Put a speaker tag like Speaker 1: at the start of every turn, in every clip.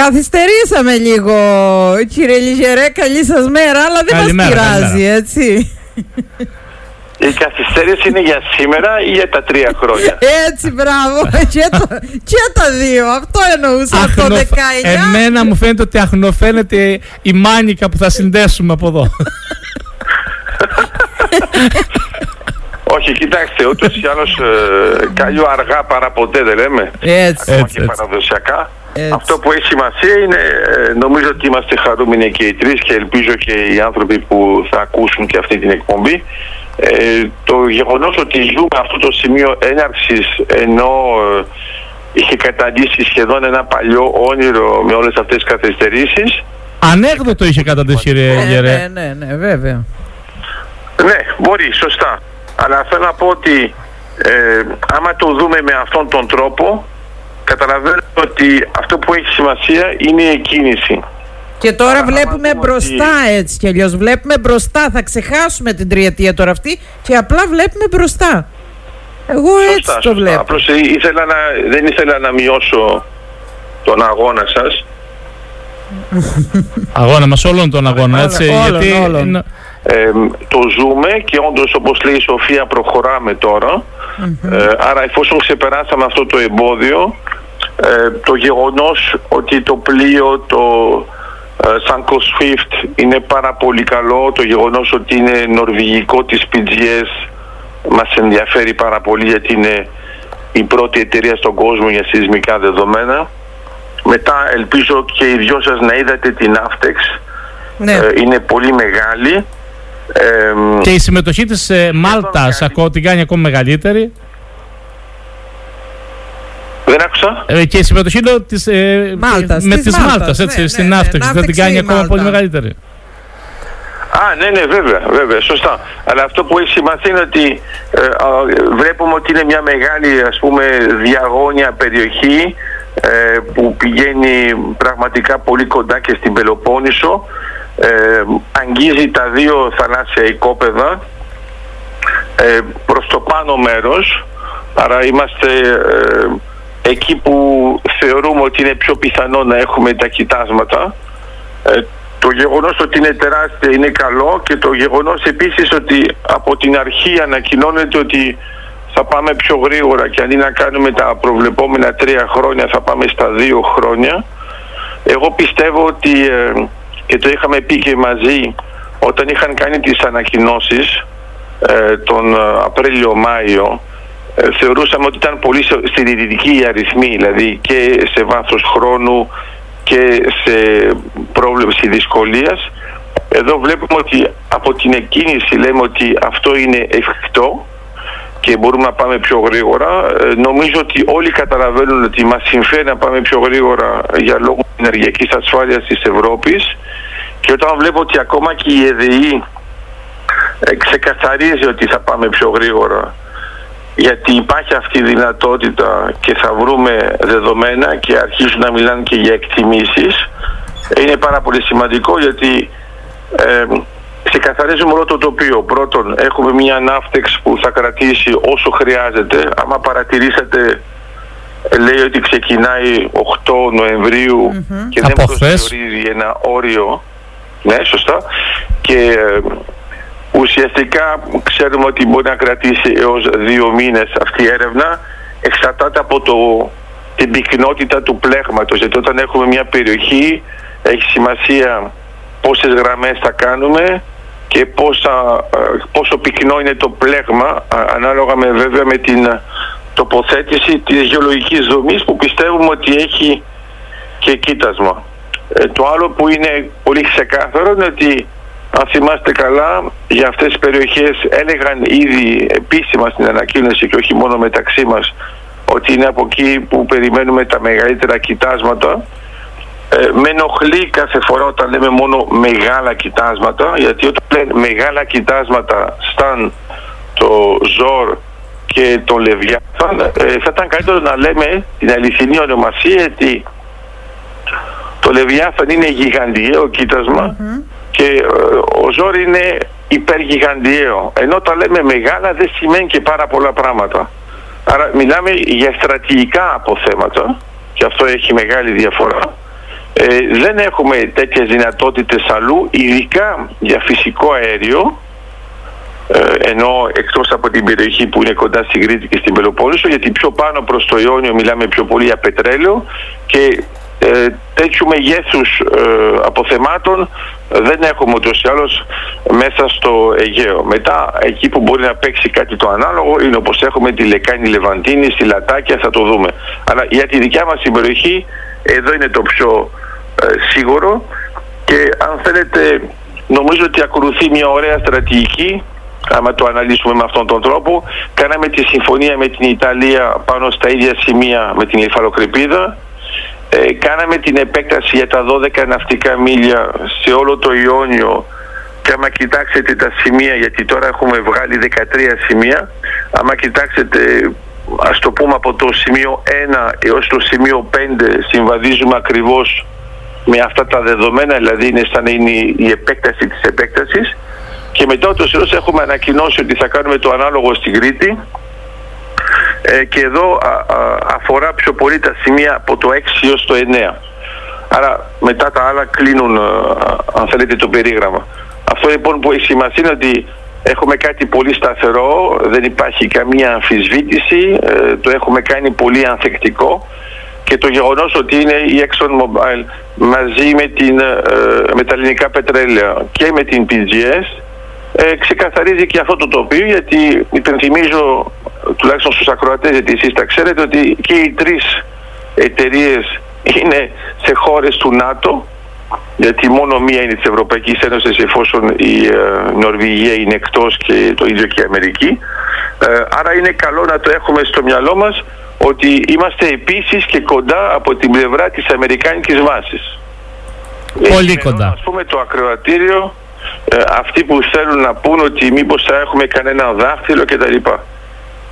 Speaker 1: Καθυστερήσαμε λίγο, κύριε Λιγερέ, καλή σας μέρα, αλλά δεν
Speaker 2: Καλημέρα,
Speaker 1: μας πειράζει,
Speaker 2: καλημέρα.
Speaker 1: έτσι.
Speaker 3: Η καθυστέρηση είναι για σήμερα ή για τα τρία χρόνια;
Speaker 1: Έτσι, μπράβο. και, το, και τα δύο. Αυτό εννοούσα από το
Speaker 2: Αχνοφ-
Speaker 1: 19.
Speaker 2: Εμένα μου φαίνεται ότι αχνοφαίνεται η μάνικα που θα συνδέσουμε από εδώ.
Speaker 3: Όχι, κοιτάξτε, ούτως ή άλλως ε, καλό αργά παρά ποτέ δεν λέμε.
Speaker 1: Έτσι.
Speaker 3: Ακόμα
Speaker 2: Έτσι,
Speaker 3: και
Speaker 2: έτσι.
Speaker 3: παραδοσιακά.
Speaker 1: Έτσι.
Speaker 3: Αυτό που έχει σημασία είναι, ε, νομίζω ότι είμαστε χαρούμενοι και οι τρεις και ελπίζω και οι άνθρωποι που θα ακούσουν και αυτή την εκπομπή. Ε, το γεγονός ότι ζούμε αυτό το σημείο έναρξης ενώ ε, είχε καταλύσει σχεδόν ένα παλιό όνειρο με όλες αυτές τις καθυστερήσεις
Speaker 2: Ανέκδοτο είχε καταντήσει, κύριε
Speaker 1: Ε,
Speaker 2: Γερέ.
Speaker 1: ναι, ναι, ναι, βέβαια.
Speaker 3: Ναι, μπορεί, σωστά. Αλλά θέλω να πω ότι ε, άμα το δούμε με αυτόν τον τρόπο, καταλαβαίνουμε ότι αυτό που έχει σημασία είναι η κίνηση.
Speaker 1: Και τώρα
Speaker 3: Άρα, άμα
Speaker 1: βλέπουμε
Speaker 3: δούμε
Speaker 1: μπροστά έτσι κι αλλιώς. Βλέπουμε μπροστά. Θα ξεχάσουμε την τριετία τώρα αυτή και απλά βλέπουμε μπροστά. Εγώ έτσι το βλέπω.
Speaker 3: Απλώς ε, ήθελα να, δεν ήθελα να μειώσω τον αγώνα σας.
Speaker 2: Αγώνα μας, όλων τον αγώνα, έτσι.
Speaker 1: όλων,
Speaker 2: γιατί
Speaker 1: όλων.
Speaker 2: είναι-
Speaker 3: Ε, το ζούμε και όντως όπως λέει η Σοφία προχωράμε τώρα. Ε, άρα εφόσον ξεπεράσαμε αυτό το εμπόδιο, ε, το γεγονός ότι το πλοίο, το ε, Sanko Swift είναι πάρα πολύ καλό, το γεγονός ότι είναι νορβηγικό της PGS μας ενδιαφέρει πάρα πολύ γιατί είναι η πρώτη εταιρεία στον κόσμο για σεισμικά δεδομένα. Μετά ελπίζω και οι δυο σας να είδατε την Avtex,
Speaker 1: Ναι.
Speaker 3: ε, είναι πολύ μεγάλη. Ε,
Speaker 2: Και η συμμετοχή της ε, Μάλτας
Speaker 3: κάνει.
Speaker 2: ακόμα την κάνει ακόμα μεγαλύτερη.
Speaker 3: Δεν άκουσα.
Speaker 2: Ε, και η συμμετοχή λέω, της, ε,
Speaker 1: Μάλτας,
Speaker 2: με
Speaker 1: της
Speaker 2: της
Speaker 1: Μάλτας,
Speaker 2: Μάλτας, έτσι,
Speaker 1: ναι, ναι,
Speaker 2: στην
Speaker 1: ναι,
Speaker 2: Avtex.
Speaker 1: να
Speaker 2: Θα την κάνει
Speaker 1: η
Speaker 2: ακόμα
Speaker 1: Μάλτα.
Speaker 2: πολύ μεγαλύτερη.
Speaker 3: Α, ναι, ναι, βέβαια, βέβαια, σωστά. Αλλά αυτό που έχει σημασία είναι ότι ε, α, βλέπουμε ότι είναι μια μεγάλη, ας πούμε, διαγώνια περιοχή ε, που πηγαίνει πραγματικά πολύ κοντά και στην Πελοπόννησο. Ε, αγγίζει τα δύο θαλάσσια οικόπεδα ε, προς το πάνω μέρος. Άρα είμαστε ε, εκεί που θεωρούμε ότι είναι πιο πιθανό να έχουμε τα κοιτάσματα. Ε, το γεγονός ότι είναι τεράστια είναι καλό και το γεγονός επίσης ότι από την αρχή ανακοινώνεται ότι θα πάμε πιο γρήγορα και αντί να κάνουμε τα προβλεπόμενα τρία χρόνια θα πάμε στα δύο χρόνια. Εγώ πιστεύω ότι ε, και το είχαμε πει και μαζί όταν είχαν κάνει τις ανακοινώσεις ε, τον ε, Απρίλιο-Μάιο ε, θεωρούσαμε ότι ήταν πολύ σε- συντηρητικοί οι αριθμοί δηλαδή και σε βάθος χρόνου και σε πρόβλεψη δυσκολίας εδώ βλέπουμε ότι από την εκκίνηση λέμε ότι αυτό είναι εφικτό και μπορούμε να πάμε πιο γρήγορα. Ε, νομίζω ότι όλοι καταλαβαίνουν ότι μας συμφέρει να πάμε πιο γρήγορα για λόγω ενεργειακής ασφάλειας της Ευρώπης και όταν βλέπω ότι ακόμα και η ΕΔΗ ε, ξεκαθαρίζει ότι θα πάμε πιο γρήγορα γιατί υπάρχει αυτή η δυνατότητα και θα βρούμε δεδομένα και αρχίζουν να μιλάνε και για εκτιμήσεις είναι πάρα πολύ σημαντικό γιατί ε, ξεκαθαρίζουμε όλο το τοπίο. Πρώτον, έχουμε μια ναύτεξ που θα κρατήσει όσο χρειάζεται. Άμα παρατηρήσατε, ε, λέει ότι ξεκινάει 8 νοεμβριου και δεν
Speaker 2: Από χθες.
Speaker 3: προσδιορίζει ένα όριο. Ναι, σωστά. Και ε, ουσιαστικά ξέρουμε ότι μπορεί να κρατήσει έως δύο μήνες αυτή η έρευνα. Εξαρτάται από το, την πυκνότητα του πλέγματος. Γιατί όταν έχουμε μια περιοχή έχει σημασία πόσες γραμμές θα κάνουμε και πόσα, ε, πόσο πυκνό είναι το πλέγμα α- ανάλογα με βέβαια με την ε, τοποθέτηση της γεωλογικής δομής που πιστεύουμε ότι έχει και κοίτασμα. Ε, το άλλο που είναι πολύ ξεκάθαρο είναι ότι αν θυμάστε καλά για αυτές τις περιοχές έλεγαν ήδη επίσημα στην ανακοίνωση και όχι μόνο μεταξύ μας ότι είναι από εκεί που περιμένουμε τα μεγαλύτερα κοιτάσματα. Ε, με ενοχλεί κάθε φορά όταν λέμε μόνο μεγάλα κοιτάσματα γιατί όταν λένε μεγάλα κοιτάσματα σταν το ζόρ και το λεβιάθαν ε, θα ήταν καλύτερο να λέμε την αληθινή ονομασία γιατί το λεβιάθαν είναι γιγαντιαίο κοίτασμα και ε, ο ζόρ είναι υπεργιγαντιαίο. Ενώ τα λέμε μεγάλα δεν σημαίνει και πάρα πολλά πράγματα. Άρα μιλάμε για στρατηγικά αποθέματα και αυτό έχει μεγάλη διαφορά. Ε, δεν έχουμε τέτοιες δυνατότητες αλλού, ειδικά για φυσικό αέριο, ε, ενώ εκτός από την περιοχή που είναι κοντά στην Κρήτη και στην Πελοπόννησο, γιατί πιο πάνω προς το Ιόνιο μιλάμε πιο πολύ για πετρέλαιο και ε, τέτοιου μεγέθους ε, αποθεμάτων δεν έχουμε ούτως ή άλλως μέσα στο Αιγαίο. Μετά εκεί που μπορεί να παίξει κάτι το ανάλογο είναι όπως έχουμε τη Λεκάνη Λεβαντίνη, στη Λατάκια, θα το δούμε. Αλλά για τη δικιά μας την περιοχή εδώ είναι το πιο ε, σίγουρο και αν θέλετε νομίζω ότι ακολουθεί μια ωραία στρατηγική άμα το αναλύσουμε με αυτόν τον τρόπο. Κάναμε τη συμφωνία με την Ιταλία πάνω στα ίδια σημεία με την Ιφαλοκρηπίδα. Ε, κάναμε την επέκταση για τα 12 ναυτικά μίλια σε όλο το Ιόνιο και άμα κοιτάξετε τα σημεία, γιατί τώρα έχουμε βγάλει 13 σημεία, άμα κοιτάξετε ας το πούμε από το σημείο 1 έως το σημείο 5 συμβαδίζουμε ακριβώς με αυτά τα δεδομένα, δηλαδή είναι σαν να είναι η επέκταση της επέκτασης. Και μετά το ΣΥΡΟΣ έχουμε ανακοινώσει ότι θα κάνουμε το ανάλογο στην Κρήτη ε, και εδώ αφορά πιο πολύ τα σημεία από το 6 έως το 9. Άρα μετά τα άλλα κλείνουν, αν θέλετε, το περίγραμμα. Αυτό λοιπόν που έχει σημασία είναι ότι έχουμε κάτι πολύ σταθερό, δεν υπάρχει καμία αμφισβήτηση, ε, το έχουμε κάνει πολύ ανθεκτικό και το γεγονός ότι είναι η ExxonMobil μαζί με, την, ε, με τα ελληνικά πετρέλαια και με την PGS ε, ξεκαθαρίζει και αυτό το τοπίο γιατί υπενθυμίζω τουλάχιστον στους ακροατές γιατί εσείς τα ξέρετε ότι και οι τρεις εταιρείες είναι σε χώρες του ΝΑΤΟ γιατί μόνο μία είναι της Ευρωπαϊκής Ένωσης εφόσον η ε, Νορβηγία είναι εκτός και το ίδιο και η Αμερική ε, άρα είναι καλό να το έχουμε στο μυαλό μας ότι είμαστε επίσης και κοντά από την πλευρά της Αμερικάνικης βάσης.
Speaker 2: Πολύ κοντά.
Speaker 3: Ας πούμε το ακροατήριο ε, αυτοί που θέλουν να πούν ότι μήπως θα έχουμε κανένα δάχτυλο κτλ.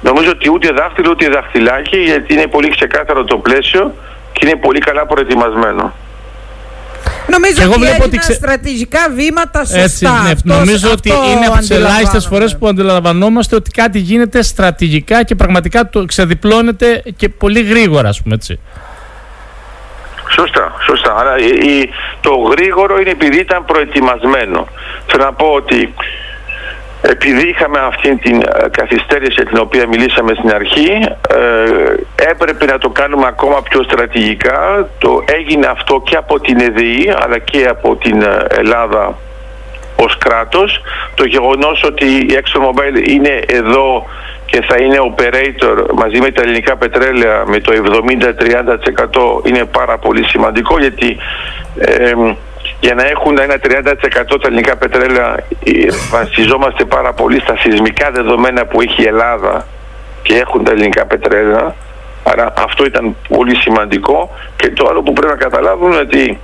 Speaker 3: Νομίζω ότι ούτε δάχτυλο ούτε δαχτυλάκι γιατί είναι πολύ ξεκάθαρο το πλαίσιο και είναι πολύ καλά προετοιμασμένο.
Speaker 1: Νομίζω εγώ ότι ότι ξε... στρατηγικά βήματα σωστά. Έτσι, ναι,
Speaker 2: αυτός, νομίζω ότι είναι από τις ελάχιστες φορές που αντιλαμβανόμαστε ότι κάτι γίνεται στρατηγικά και πραγματικά το ξεδιπλώνεται και πολύ γρήγορα, ας πούμε έτσι.
Speaker 3: Σωστά, σωστά. Άρα η, το γρήγορο είναι επειδή ήταν προετοιμασμένο. Θέλω να πω ότι επειδή είχαμε αυτή την ε, καθυστέρηση για την οποία μιλήσαμε στην αρχή ε, έπρεπε να το κάνουμε ακόμα πιο στρατηγικά. Το έγινε αυτό και από την ΕΔΗ αλλά και από την ε, Ελλάδα ως κράτος. Το γεγονός ότι η ExxonMobil είναι εδώ και θα είναι operator μαζί με τα ελληνικά πετρέλαια με το 70-30% είναι πάρα πολύ σημαντικό γιατί για να έχουν ένα 30% τα ελληνικά πετρέλαια ε, βασιζόμαστε πάρα πολύ στα σεισμικά δεδομένα που έχει η Ελλάδα και έχουν τα ελληνικά πετρέλαια. Άρα αυτό ήταν πολύ σημαντικό. Και το άλλο που πρέπει να καταλάβουν είναι ότι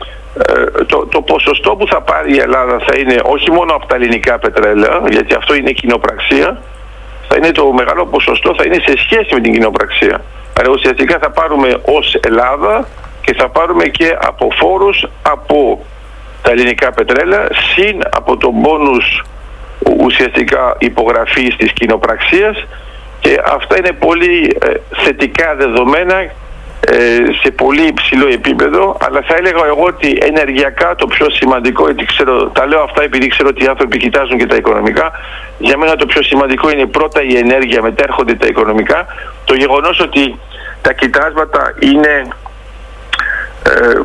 Speaker 3: ε, το, το ποσοστό που θα πάρει η Ελλάδα θα είναι όχι μόνο από τα ελληνικά πετρέλαια γιατί αυτό είναι κοινοπραξία θα είναι το μεγάλο ποσοστό θα είναι σε σχέση με την κοινοπραξία. Άρα ουσιαστικά θα πάρουμε ως Ελλάδα και θα πάρουμε και από φόρους από τα ελληνικά πετρέλαια συν από τον πόνους ουσιαστικά υπογραφής της κοινοπραξίας και αυτά είναι πολύ ε, θετικά δεδομένα ε, σε πολύ υψηλό επίπεδο. Αλλά θα έλεγα εγώ ότι ενεργειακά το πιο σημαντικό γιατί ξέρω, τα λέω αυτά επειδή ξέρω ότι οι άνθρωποι κοιτάζουν και τα οικονομικά για μένα το πιο σημαντικό είναι πρώτα η ενέργεια μετά έρχονται τα οικονομικά. Το γεγονός ότι τα κοιτάσματα είναι ε,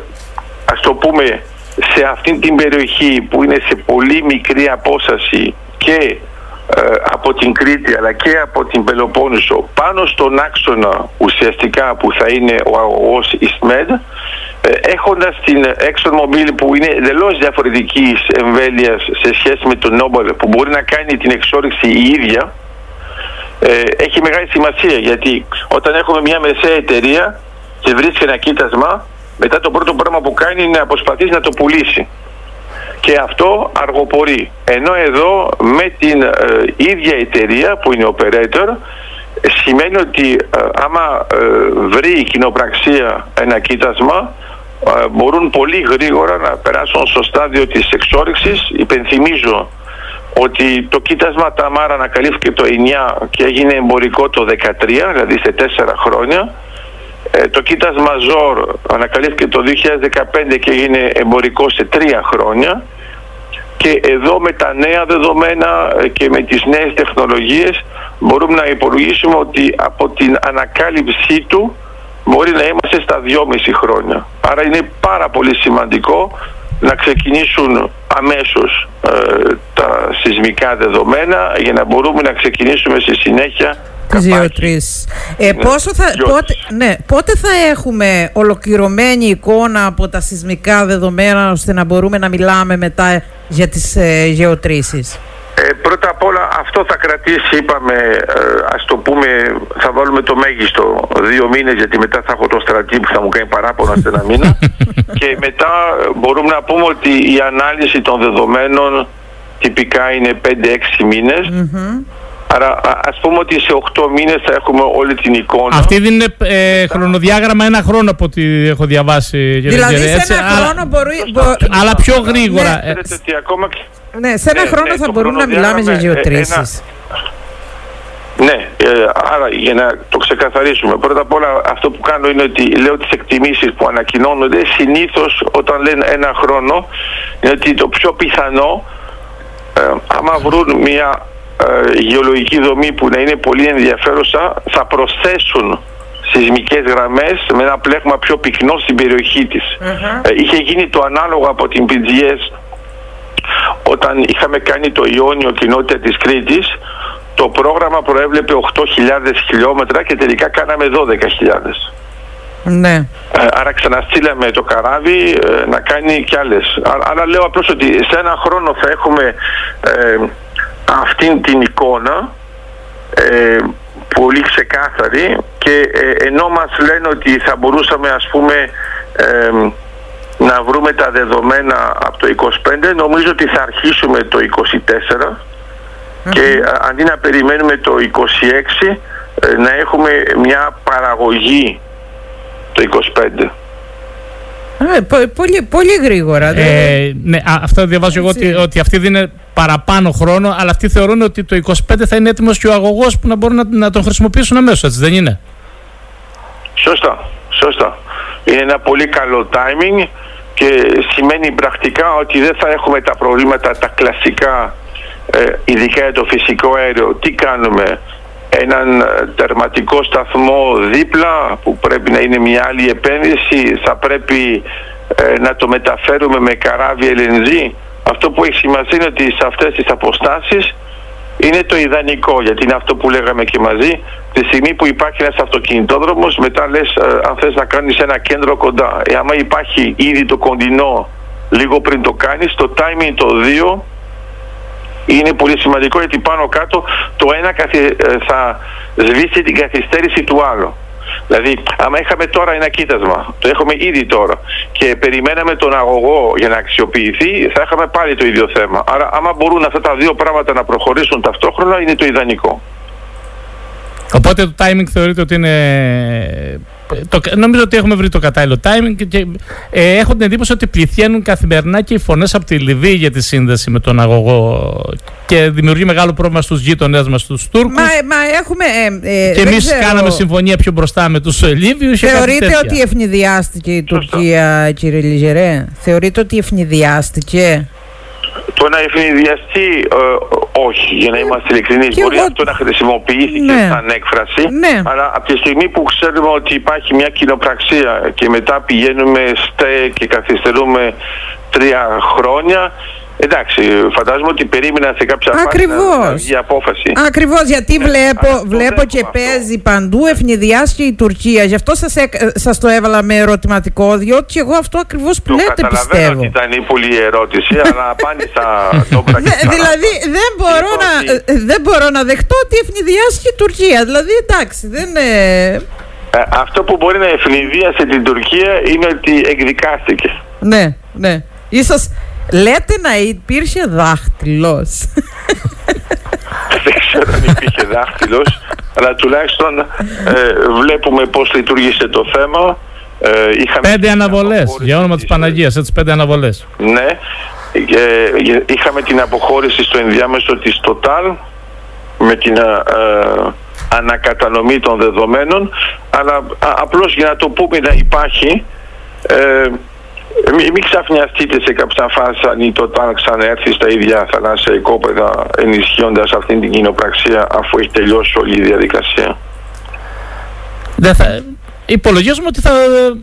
Speaker 3: ας το πούμε σε αυτή την περιοχή που είναι σε πολύ μικρή απόσταση και ε, από την Κρήτη αλλά και από την Πελοπόννησο πάνω στον άξονα ουσιαστικά που θα είναι ο αγωγός Ιστμέντ ε, έχοντας την ExxonMobil που είναι εντελώς διαφορετικής εμβέλειας σε σχέση με τον Νόμπελ που μπορεί να κάνει την εξόριξη η ίδια ε, έχει μεγάλη σημασία γιατί όταν έχουμε μια μεσαία εταιρεία και βρίσκει ένα κοίτασμα μετά το πρώτο πράγμα που κάνει είναι να προσπαθήσει να το πουλήσει. Και αυτό αργοπορεί. Ενώ εδώ με την ε, ίδια εταιρεία που είναι operator σημαίνει ότι ε, άμα ε, βρει η κοινοπραξία ένα κοίτασμα μπορούν πολύ γρήγορα να περάσουν στο στάδιο της εξόριξης. Υπενθυμίζω ότι το κοίτασμα Ταμάρα ανακαλύφθηκε το 9 και έγινε εμπορικό το 13, δηλαδή σε 4 χρόνια Ε, το Κίτας Μαζόρ ανακαλύφθηκε το 2015 και έγινε εμπορικό σε τρία χρόνια και εδώ με τα νέα δεδομένα και με τις νέες τεχνολογίες μπορούμε να υπολογίσουμε ότι από την ανακάλυψή του μπορεί να είμαστε στα δυόμιση χρόνια. Άρα είναι πάρα πολύ σημαντικό να ξεκινήσουν αμέσως ε, τα σεισμικά δεδομένα για να μπορούμε να ξεκινήσουμε στη συνέχεια
Speaker 1: Τις Ε, ναι, πόσο θα, πότε, ναι, πότε θα έχουμε ολοκληρωμένη εικόνα από τα σεισμικά δεδομένα ώστε να μπορούμε να μιλάμε μετά για τις ε, γεωτρήσεις;
Speaker 3: Ε, πρώτα απ' όλα αυτό θα κρατήσει, είπαμε, ε, ας το πούμε, θα βάλουμε το μέγιστο δύο μήνες γιατί μετά θα έχω το στρατή που θα μου κάνει παράπονα σε ένα μήνα. Και μετά μπορούμε να πούμε ότι η ανάλυση των δεδομένων τυπικά είναι 5-6 μήνες Άρα ας πούμε ότι σε 8 μήνες θα έχουμε όλη την εικόνα.
Speaker 2: Αυτή δίνει ε, χρονοδιάγραμμα ένα χρόνο από ό,τι έχω διαβάσει.
Speaker 1: Δηλαδή σε ένα χρόνο μπορεί...
Speaker 2: Αλλά πιο γρήγορα.
Speaker 1: Ναι, ναι σε ένα ναι, χρόνο ναι, θα μπορούμε να μιλάμε για ε, γεωτρήσεις.
Speaker 3: Ναι, ε, άρα για να το ξεκαθαρίσουμε. Πρώτα απ' όλα αυτό που κάνω είναι ότι λέω τις εκτιμήσεις που ανακοινώνονται. Συνήθως όταν λένε ένα χρόνο είναι ότι το πιο πιθανό ε, άμα βρουν μια ε, γεωλογική δομή που να είναι πολύ ενδιαφέρουσα θα προσθέσουν σεισμικές γραμμές με ένα πλέγμα πιο πυκνό στην περιοχή της. Ε, είχε γίνει το ανάλογο από την PGS όταν είχαμε κάνει το Ιόνιο κοινότητα της Κρήτης το πρόγραμμα προέβλεπε 8.000 χιλιόμετρα και τελικά κάναμε 12.000.
Speaker 1: Ναι.
Speaker 3: Ε, άρα ξαναστήλαμε το καράβι να κάνει κι άλλες. Αλλά λέω απλώς ότι σε ένα χρόνο θα έχουμε αυτήν την εικόνα ε, πολύ ξεκάθαρη και ε, ενώ μας λένε ότι θα μπορούσαμε ας πούμε ε, να βρούμε τα δεδομένα από το 25 νομίζω ότι θα αρχίσουμε το 24 και αντί να περιμένουμε το 26 να έχουμε μια παραγωγή το 25.
Speaker 1: Ε, πολύ, πολύ γρήγορα.
Speaker 2: Ε, ναι, αυτό διαβάζω εγώ ότι, ότι αυτή δίνει παραπάνω χρόνο, αλλά αυτοί θεωρούν ότι το 25 θα είναι έτοιμος και ο αγωγός που να μπορούν να, να τον χρησιμοποιήσουν αμέσως, έτσι δεν είναι;
Speaker 3: Σωστά, σωστά. Είναι ένα πολύ καλό timing και σημαίνει πρακτικά ότι δεν θα έχουμε τα προβλήματα τα κλασικά, ε, ειδικά για το φυσικό αέριο. Τι κάνουμε, έναν ε, τερματικό σταθμό δίπλα που πρέπει να είναι μια άλλη επένδυση, θα πρέπει ε, να το μεταφέρουμε με καράβι LNG. Αυτό που έχει σημασία είναι ότι σε αυτές τις αποστάσεις είναι το ιδανικό γιατί είναι αυτό που λέγαμε και μαζί τη στιγμή που υπάρχει ένας αυτοκινητόδρομος μετά λες ε, αν θες να κάνεις ένα κέντρο κοντά ε, άμα υπάρχει ήδη το κοντινό λίγο πριν το κάνεις το timing το 2 είναι πολύ σημαντικό γιατί πάνω κάτω το ένα ε, θα σβήσει την καθυστέρηση του άλλου. Δηλαδή, άμα είχαμε τώρα ένα κοίτασμα, το έχουμε ήδη τώρα και περιμέναμε τον αγωγό για να αξιοποιηθεί, θα είχαμε πάλι το ίδιο θέμα. Άρα, άμα μπορούν αυτά τα δύο πράγματα να προχωρήσουν ταυτόχρονα, είναι το ιδανικό.
Speaker 2: Οπότε το timing θεωρείται ότι είναι το, νομίζω ότι έχουμε βρει το κατάλληλο timing και ε, έχω την εντύπωση ότι πληθαίνουν καθημερινά και οι φωνές από τη Λιβύη για τη σύνδεση με τον αγωγό και δημιουργεί μεγάλο πρόβλημα στους γείτονές μας, τους Τούρκους.
Speaker 1: Μα, μα έχουμε... Ε,
Speaker 2: ε, και εμείς κάναμε συμφωνία πιο μπροστά με τους Λίβιους.
Speaker 1: Θεωρείτε ότι ευνηδιάστηκε η Τουρκία, κύριε Λιζερέ. Θεωρείτε ότι ευνηδιάστηκε;
Speaker 3: Το να ευνηδιαστεί ε, όχι, για να είμαστε ειλικρινείς. Μπορεί αυτό να χρησιμοποιήθηκε ναι. σαν έκφραση.
Speaker 1: Ναι.
Speaker 3: Αλλά από τη στιγμή που ξέρουμε ότι υπάρχει μια κοινοπραξία και μετά πηγαίνουμε στε και καθυστερούμε τρία χρόνια, Εντάξει, φαντάζομαι ότι περίμενα σε κάποια φάση
Speaker 1: η
Speaker 3: απόφαση.
Speaker 1: Ακριβώς, γιατί ναι, βλέπω, βλέπω και παίζει παντού ευνηδιάσει η Τουρκία. Γι' αυτό σας, σας το έβαλα με ερωτηματικό, διότι εγώ αυτό ακριβώς που λέτε πιστεύω.
Speaker 3: ότι ήταν η πολύ ερώτηση, αλλά απάντησα το
Speaker 1: Δηλαδή δεν μπορώ, να, δεν μπορώ να δεχτώ ότι ευνηδιάσει η Τουρκία. Δηλαδή εντάξει, δεν είναι...
Speaker 3: Ε, αυτό που μπορεί να ευνηδίασε την Τουρκία είναι ότι εκδικάστηκε.
Speaker 1: Ναι, ναι. Ίσως Λέτε να υπήρχε δάχτυλος.
Speaker 3: Δεν ξέρω αν υπήρχε δάχτυλος, αλλά τουλάχιστον ε, βλέπουμε πώς λειτουργήσε το θέμα.
Speaker 2: Ε, είχαμε πέντε αναβολές, για όνομα της Παναγίας, έτσι πέντε αναβολές.
Speaker 3: Ναι, ε, είχαμε την αποχώρηση στο ενδιάμεσο της Total με την ανακατανομή των δεδομένων αλλά απλώς για να το πούμε να υπάρχει ε, μην μη ξαφνιαστείτε σε κάποια φάση αν η Total ξαναέρθει στα ίδια θαλάσσια οικόπεδα ενισχύοντας αυτή την κοινοπραξία αφού έχει τελειώσει όλη η διαδικασία.
Speaker 2: Δεν θα, υπολογίζουμε ότι θα,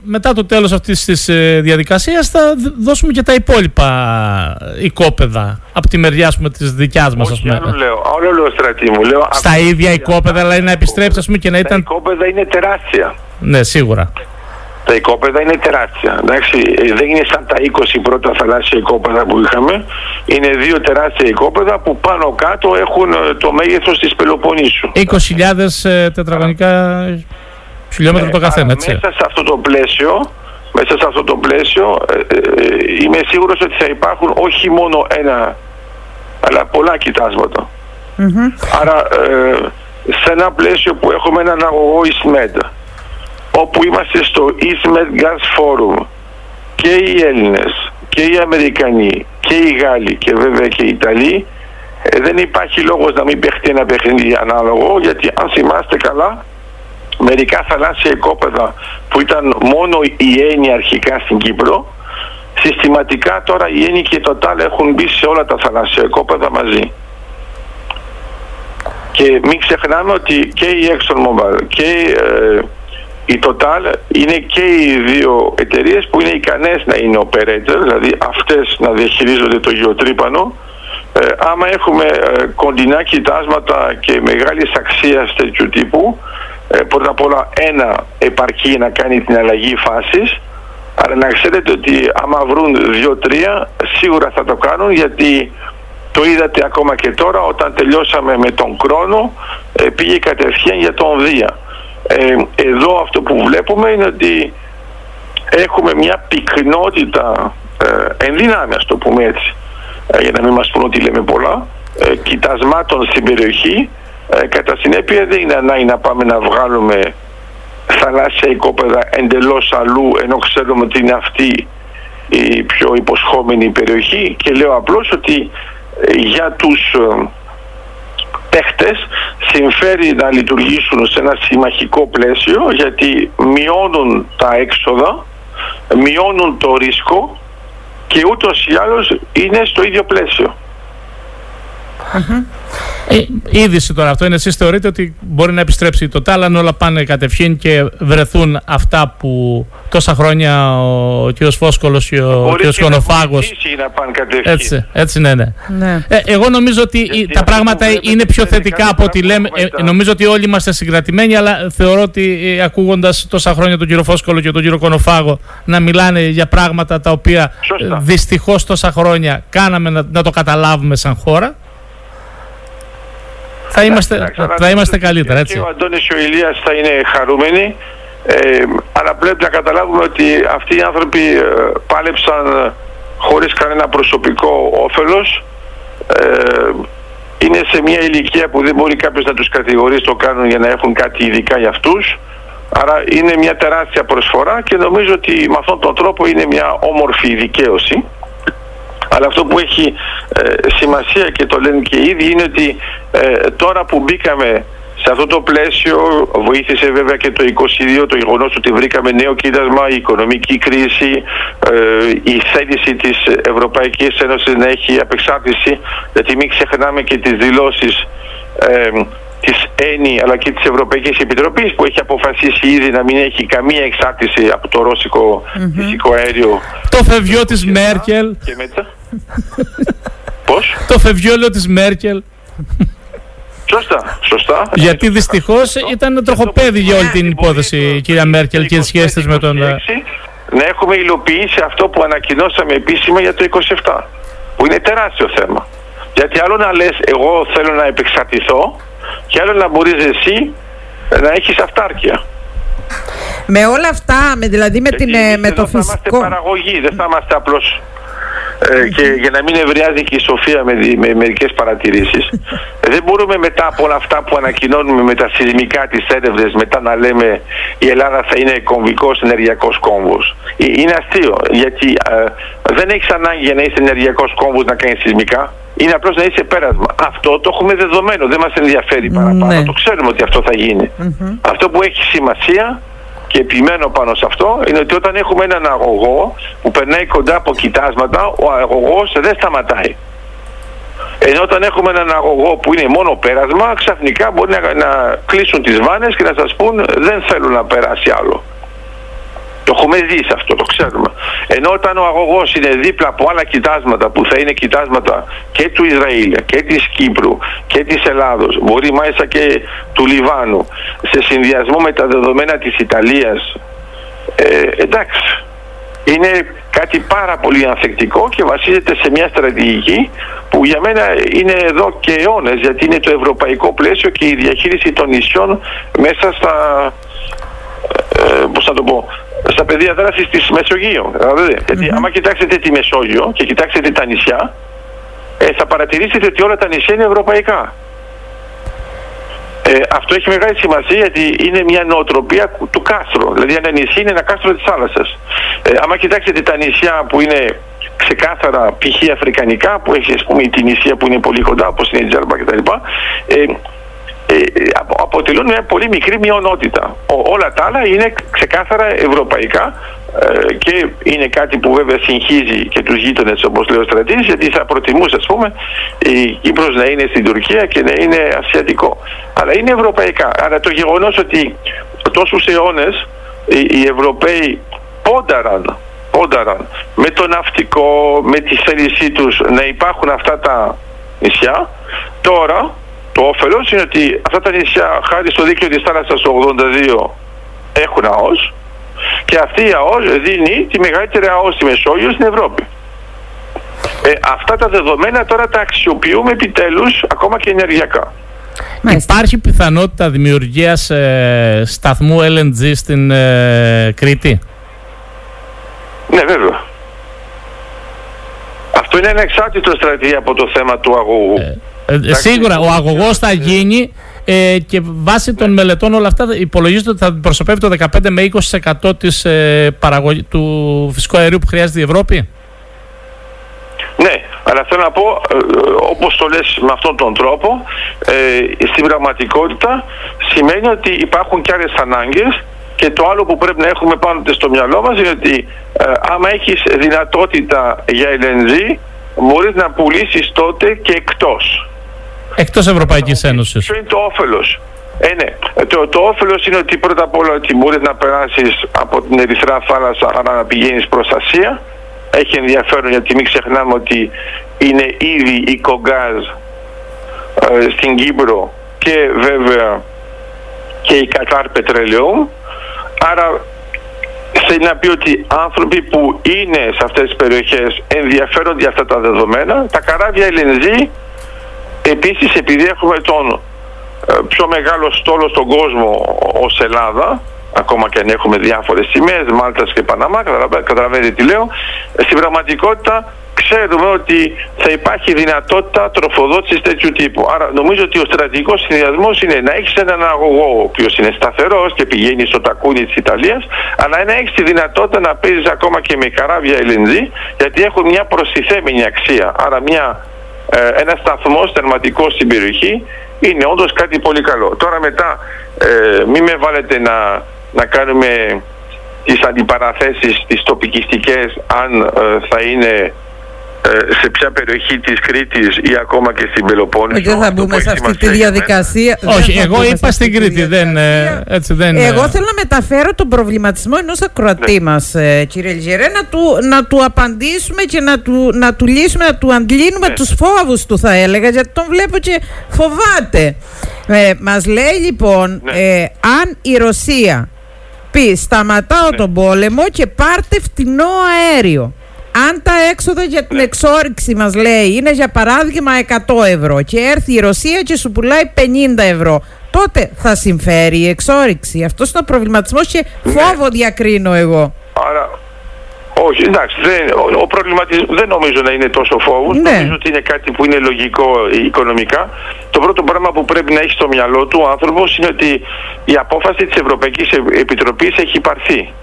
Speaker 2: μετά το τέλος αυτής της ε, διαδικασίας θα δώσουμε και τα υπόλοιπα οικόπεδα από τη μεριά πούμε, της δικιάς μας.
Speaker 3: Όχι, άλλο λέω, άλλο λέω στρατή μου. Λέω,
Speaker 2: Στα ίδια οικόπεδα, δηλαδή να επιστρέψει ας πούμε, και να ήταν...
Speaker 3: Τα οικόπεδα είναι τεράστια.
Speaker 2: Ναι, σίγουρα.
Speaker 3: Τα οικόπεδα είναι τεράστια. Εντάξει, ε, δεν είναι σαν τα 20 πρώτα θαλάσσια οικόπεδα που είχαμε. Είναι δύο τεράστια οικόπεδα που πάνω κάτω έχουν ε, το μέγεθος της Πελοποννήσου.
Speaker 2: 20.000 τετραγωνικά χιλιόμετρα το καθένα, έτσι.
Speaker 3: Μέσα σε αυτό το πλαίσιο, μέσα σε αυτό το πλαίσιο ε, ε, είμαι σίγουρος ότι θα υπάρχουν όχι μόνο ένα, αλλά πολλά Άρα ε, σε ένα πλαίσιο που έχουμε έναν αγωγό EastMed, όπου είμαστε στο EastMed Gas Forum και οι Έλληνες και οι Αμερικανοί και οι Γάλλοι και βέβαια και οι Ιταλοί, δεν υπάρχει λόγος να μην παιχτεί ένα παιχνίδι ανάλογο, γιατί αν θυμάστε καλά, μερικά θαλάσσια οικόπεδα που ήταν μόνο η έννοια αρχικά στην Κύπρο συστηματικά τώρα η έννοια και το ΤΑΛ έχουν μπει σε όλα τα θαλάσσια οικόπεδα μαζί. Και μην ξεχνάμε ότι και η ExxonMobil και ε, η Total είναι και οι δύο εταιρείες που είναι ικανές να είναι operator, δηλαδή αυτές να διαχειρίζονται το γεωτρύπανο. Ε, άμα έχουμε ε, κοντινά κοιτάσματα και μεγάλης αξίας τέτοιου τύπου, ε, πρώτα απ' όλα ένα επαρκεί να κάνει την αλλαγή φάσης αλλά να ξέρετε ότι άμα βρουν δύο-τρία σίγουρα θα το κάνουν γιατί το είδατε ακόμα και τώρα όταν τελειώσαμε με τον Κρόνο ε, πήγε κατευθείαν για τον Δία. Ε, εδώ αυτό που βλέπουμε είναι ότι έχουμε μια πυκνότητα ε, ενδυνάμει το πούμε έτσι. Ε, για να μην μας πούν ότι λέμε πολλά. Ε, κοιτασμάτων στην περιοχή. Ε, κατά συνέπεια δεν είναι ανάγκη να πάμε να βγάλουμε θαλάσσια οικόπεδα εντελώς αλλού ενώ ξέρουμε ότι είναι αυτή η πιο υποσχόμενη περιοχή. Και λέω απλώς ότι ε, για τους ε, παίχτες συμφέρει να λειτουργήσουν σε ένα συμμαχικό πλαίσιο γιατί μειώνουν τα έξοδα, μειώνουν το ρίσκο και ούτως ή άλλως είναι στο ίδιο πλαίσιο.
Speaker 2: Ε, είδηση τώρα αυτό είναι. Εσείς θεωρείτε ότι μπορεί να επιστρέψει το Total αν όλα πάνε κατευθείαν και βρεθούν αυτά που τόσα χρόνια ο κ. Φόσκολο και ο κ. Κονοφάγο. Έτσι, έτσι ναι, ναι. ναι. Ε, εγώ νομίζω ότι τα πράγματα είναι πιο θετικά από ό,τι λέμε. Ε, νομίζω ότι όλοι είμαστε συγκρατημένοι, αλλά θεωρώ ότι ε, ακούγοντας τόσα χρόνια τον κ. Φόσκολο και τον κ. Κονοφάγο να μιλάνε για πράγματα τα οποία δυστυχώς τόσα χρόνια κάναμε να, να το καταλάβουμε σαν χώρα θα είμαστε, θα είμαστε καλύτερα, έτσι.
Speaker 3: Και ο Αντώνης και ο Ηλίας θα είναι χαρούμενοι, ε, αλλά πρέπει να καταλάβουμε ότι αυτοί οι άνθρωποι ε, πάλεψαν χωρίς κανένα προσωπικό όφελος. Ε, είναι σε μια ηλικία που δεν μπορεί κάποιος να τους κατηγορήσει το κάνουν για να έχουν κάτι ειδικά για αυτούς. Άρα είναι μια τεράστια προσφορά και νομίζω ότι με αυτόν τον τρόπο είναι μια όμορφη δικαίωση. Αλλά αυτό που έχει ε, σημασία και το λένε και ήδη είναι ότι ε, τώρα που μπήκαμε σε αυτό το πλαίσιο βοήθησε βέβαια και το 22 το γεγονός ότι βρήκαμε νέο κοίτασμα, η οικονομική κρίση, ε, η θέληση της Ευρωπαϊκής Ένωσης να έχει απεξάρτηση, γιατί μην ξεχνάμε και τις δηλώσεις ε, της ΕΝΗ αλλά και της Ευρωπαϊκής Επιτροπής που έχει αποφασίσει ήδη να μην έχει καμία εξάρτηση από το ρωσικο φυσικό αέριο.
Speaker 2: Το φευγιό της Μέρκελ.
Speaker 3: Και μετά; Πώς;
Speaker 2: Το φευγιόλιο της Μέρκελ.
Speaker 3: Σωστά, σωστά.
Speaker 2: Γιατί δυστυχώς ήταν τροχοπέδι για όλη την υπόθεση η κυρία Μέρκελ και τις σχέσεις με τον. Ε,
Speaker 3: να έχουμε υλοποιήσει αυτό που ανακοινώσαμε επίσημα για το 27. Που είναι τεράστιο θέμα. Γιατί άλλο να λες εγώ θέλω να επεξαρτηθώ και άλλο να μπορείς εσύ να έχεις αυτάρκεια.
Speaker 1: Με όλα αυτά, με, δηλαδή με, την, ε, με το φυσικό...
Speaker 3: Θα είμαστε παραγωγή, δεν θα είμαστε απλώς ε, και για να μην ευρεάζει και η Σοφία με, με μερικές παρατηρήσεις δεν μπορούμε μετά από όλα αυτά που ανακοινώνουμε με τα σεισμικά της έρευνες μετά να λέμε η Ελλάδα θα είναι κομβικός ενεργειακός κόμβος ε, είναι αστείο γιατί ε, δεν έχεις ανάγκη για να είσαι ενεργειακός κόμβος να κάνεις σεισμικά είναι απλώς να είσαι πέρασμα. Αυτό το έχουμε δεδομένο, δεν μας ενδιαφέρει παραπάνω. Ναι. Το ξέρουμε ότι αυτό θα γινει Αυτό που έχει σημασία και επιμένω πάνω σε αυτό είναι ότι όταν έχουμε έναν αγωγό που περνάει κοντά από κοιτάσματα, ο αγωγός δεν σταματάει. Ενώ όταν έχουμε έναν αγωγό που είναι μόνο πέρασμα, ξαφνικά μπορεί να, να κλείσουν τις βάνες και να σας πούν δεν θέλουν να περάσει άλλο. Το έχουμε δει σε αυτό, το ξέρουμε. Ενώ όταν ο αγωγός είναι δίπλα από άλλα κοιτάσματα που θα είναι κοιτάσματα και του Ισραήλ και της Κύπρου και της Ελλάδος, μπορεί μάλιστα και του Λιβάνου, σε συνδυασμό με τα δεδομένα της Ιταλίας, ε, εντάξει, είναι κάτι πάρα πολύ ανθεκτικό και βασίζεται σε μια στρατηγική που για μένα είναι εδώ και αιώνες γιατί είναι το ευρωπαϊκό πλαίσιο και η διαχείριση των νησιών μέσα στα ε, πώς θα το πω στα πεδία δράσης της Μεσογείου δηλαδή, γιατί άμα κοιτάξετε τη Μεσόγειο και κοιτάξετε τα νησιά ε, θα παρατηρήσετε ότι όλα τα νησιά είναι ευρωπαϊκά ε, αυτό έχει μεγάλη σημασία γιατί είναι μια νοοτροπία του κάστρου. Δηλαδή ένα νησί είναι ένα κάστρο της θάλασσας. Ε, άμα κοιτάξετε τα νησιά που είναι ξεκάθαρα π.χ. αφρικανικά που έχει ας πούμε την νησία που είναι πολύ κοντά όπως είναι η Τζέρμπα κτλ. Ε, ε, αποτελούν μια πολύ μικρή μειονότητα. όλα τα άλλα είναι ξεκάθαρα ευρωπαϊκά ε, και είναι κάτι που βέβαια συγχύζει και τους γείτονες όπως λέει ο στρατής γιατί θα προτιμούσε ας πούμε η Κύπρος να είναι στην Τουρκία και να είναι ασιατικό. Αλλά είναι ευρωπαϊκά. Αλλά το γεγονός ότι τόσους αιώνες οι Ευρωπαίοι πόνταραν πόνταραν με το ναυτικό, με τη θέλησή τους να υπάρχουν αυτά τα νησιά. Τώρα το όφελος είναι ότι αυτά τα νησιά χάρη στο δίκτυο της θάλασσας 82 έχουν ΑΟΣ και αυτή η ΑΟΣ δίνει τη μεγαλύτερη ΑΟΣ στη Μεσόγειο στην Ευρώπη. Ε, αυτά τα δεδομένα τώρα τα αξιοποιούμε επιτέλους ακόμα και ενεργειακά.
Speaker 2: Υπάρχει πιθανότητα δημιουργίας ε, σταθμού LNG στην ε, Κρήτη;
Speaker 3: Ναι, βέβαια. Αυτό είναι ένα εξάρτητο στρατηγία από το θέμα του αγωγού.
Speaker 2: Ε, ε σίγουρα, ο αγωγός θα γίνει ε, και βάσει των ναι. μελετών όλα αυτά υπολογίζεται ότι θα προσωπεύει το 15 με 20% της, ε, του φυσικού αερίου που χρειάζεται η Ευρώπη;
Speaker 3: Ναι, αλλά θέλω να πω, ε, όπως το λες με αυτόν τον τρόπο, ε, στην πραγματικότητα σημαίνει ότι υπάρχουν και άλλες ανάγκες και το άλλο που πρέπει να έχουμε πάνω στο μυαλό μας είναι ότι ε, άμα έχεις δυνατότητα για LNG μπορείς να πουλήσεις τότε και εκτός.
Speaker 2: Εκτός Ευρωπαϊκής Ένωσης.
Speaker 3: Ποιο είναι το όφελος; Ε, ναι. Το, το όφελος είναι ότι πρώτα απ' όλα ότι μπορείς να περάσεις από την Ερυθρά θάλασσα αλλά να πηγαίνεις προς Ασία. Έχει ενδιαφέρον γιατί μην ξεχνάμε ότι είναι ήδη η Κογκάζ ε, στην Κύπρο και βέβαια και η Κατάρ Πετρελαιού Άρα θέλει να πει ότι άνθρωποι που είναι σε αυτές τις περιοχές ενδιαφέρονται για αυτά τα δεδομένα. Τα καράβια LNG επίσης επειδή έχουμε τον ε, πιο μεγάλο στόλο στον κόσμο ως Ελλάδα ακόμα και αν έχουμε διάφορες σημαίες, Μάλτας και Παναμά, καταλαβαίνετε τι λέω, στην πραγματικότητα ξέρουμε ότι θα υπάρχει δυνατότητα τροφοδότησης τέτοιου τύπου. Άρα νομίζω ότι ο στρατηγικός συνδυασμός είναι να έχεις έναν αγωγό ο οποίος είναι σταθερός και πηγαίνει στο τακούνι της Ιταλίας, αλλά να έχεις τη δυνατότητα να παίζεις ακόμα και με καράβια LNG, γιατί έχουν μια προστιθέμενη αξία. Άρα μια, ε, ένας σταθμός τερματικό στην περιοχή είναι όντως κάτι πολύ καλό. Τώρα μετά ε, μην με βάλετε να, να κάνουμε τις αντιπαραθέσεις, τις τοπικιστικές, αν ε, θα είναι ε, σε ποια περιοχή της Κρήτης ή ακόμα και στην Πελοπόννησο.
Speaker 1: Δεν θα μπούμε σε αυτή τη διαδικασία.
Speaker 2: Όχι, εγώ είπα στην Κρήτη. Δεν, ε, έτσι δεν,
Speaker 1: εγώ θέλω να μεταφέρω τον προβληματισμό ενός ακροατή ναι. μας, ε, κύριε Λιγερέ, να του, να του απαντήσουμε και να του, να του λύσουμε, να του αντλύνουμε ναι. τους φόβους του θα έλεγα, γιατί τον βλέπω και φοβάται. Ε, μας λέει λοιπόν, ναι. αν η Ρωσία πει σταματάω ναι. τον πόλεμο και πάρτε φτηνό αέριο αν τα έξοδα για την εξόριξη μας λέει είναι για παράδειγμα 100 ευρώ και έρθει η Ρωσία και σου πουλάει 50 ευρώ τότε θα συμφέρει η εξόριξη. Αυτός είναι ο προβληματισμός και ναι. φόβο διακρίνω εγώ.
Speaker 3: Άρα, όχι, εντάξει, δεν, ο, προβληματισμός δεν νομίζω να είναι τόσο φόβος. Ναι. Νομίζω ότι είναι κάτι που είναι λογικό οικονομικά. Το πρώτο πράγμα που πρέπει να έχεις στο μυαλό του ο άνθρωπος είναι ότι η απόφαση της Ευρωπαϊκής Επιτροπής έχει πάρθει.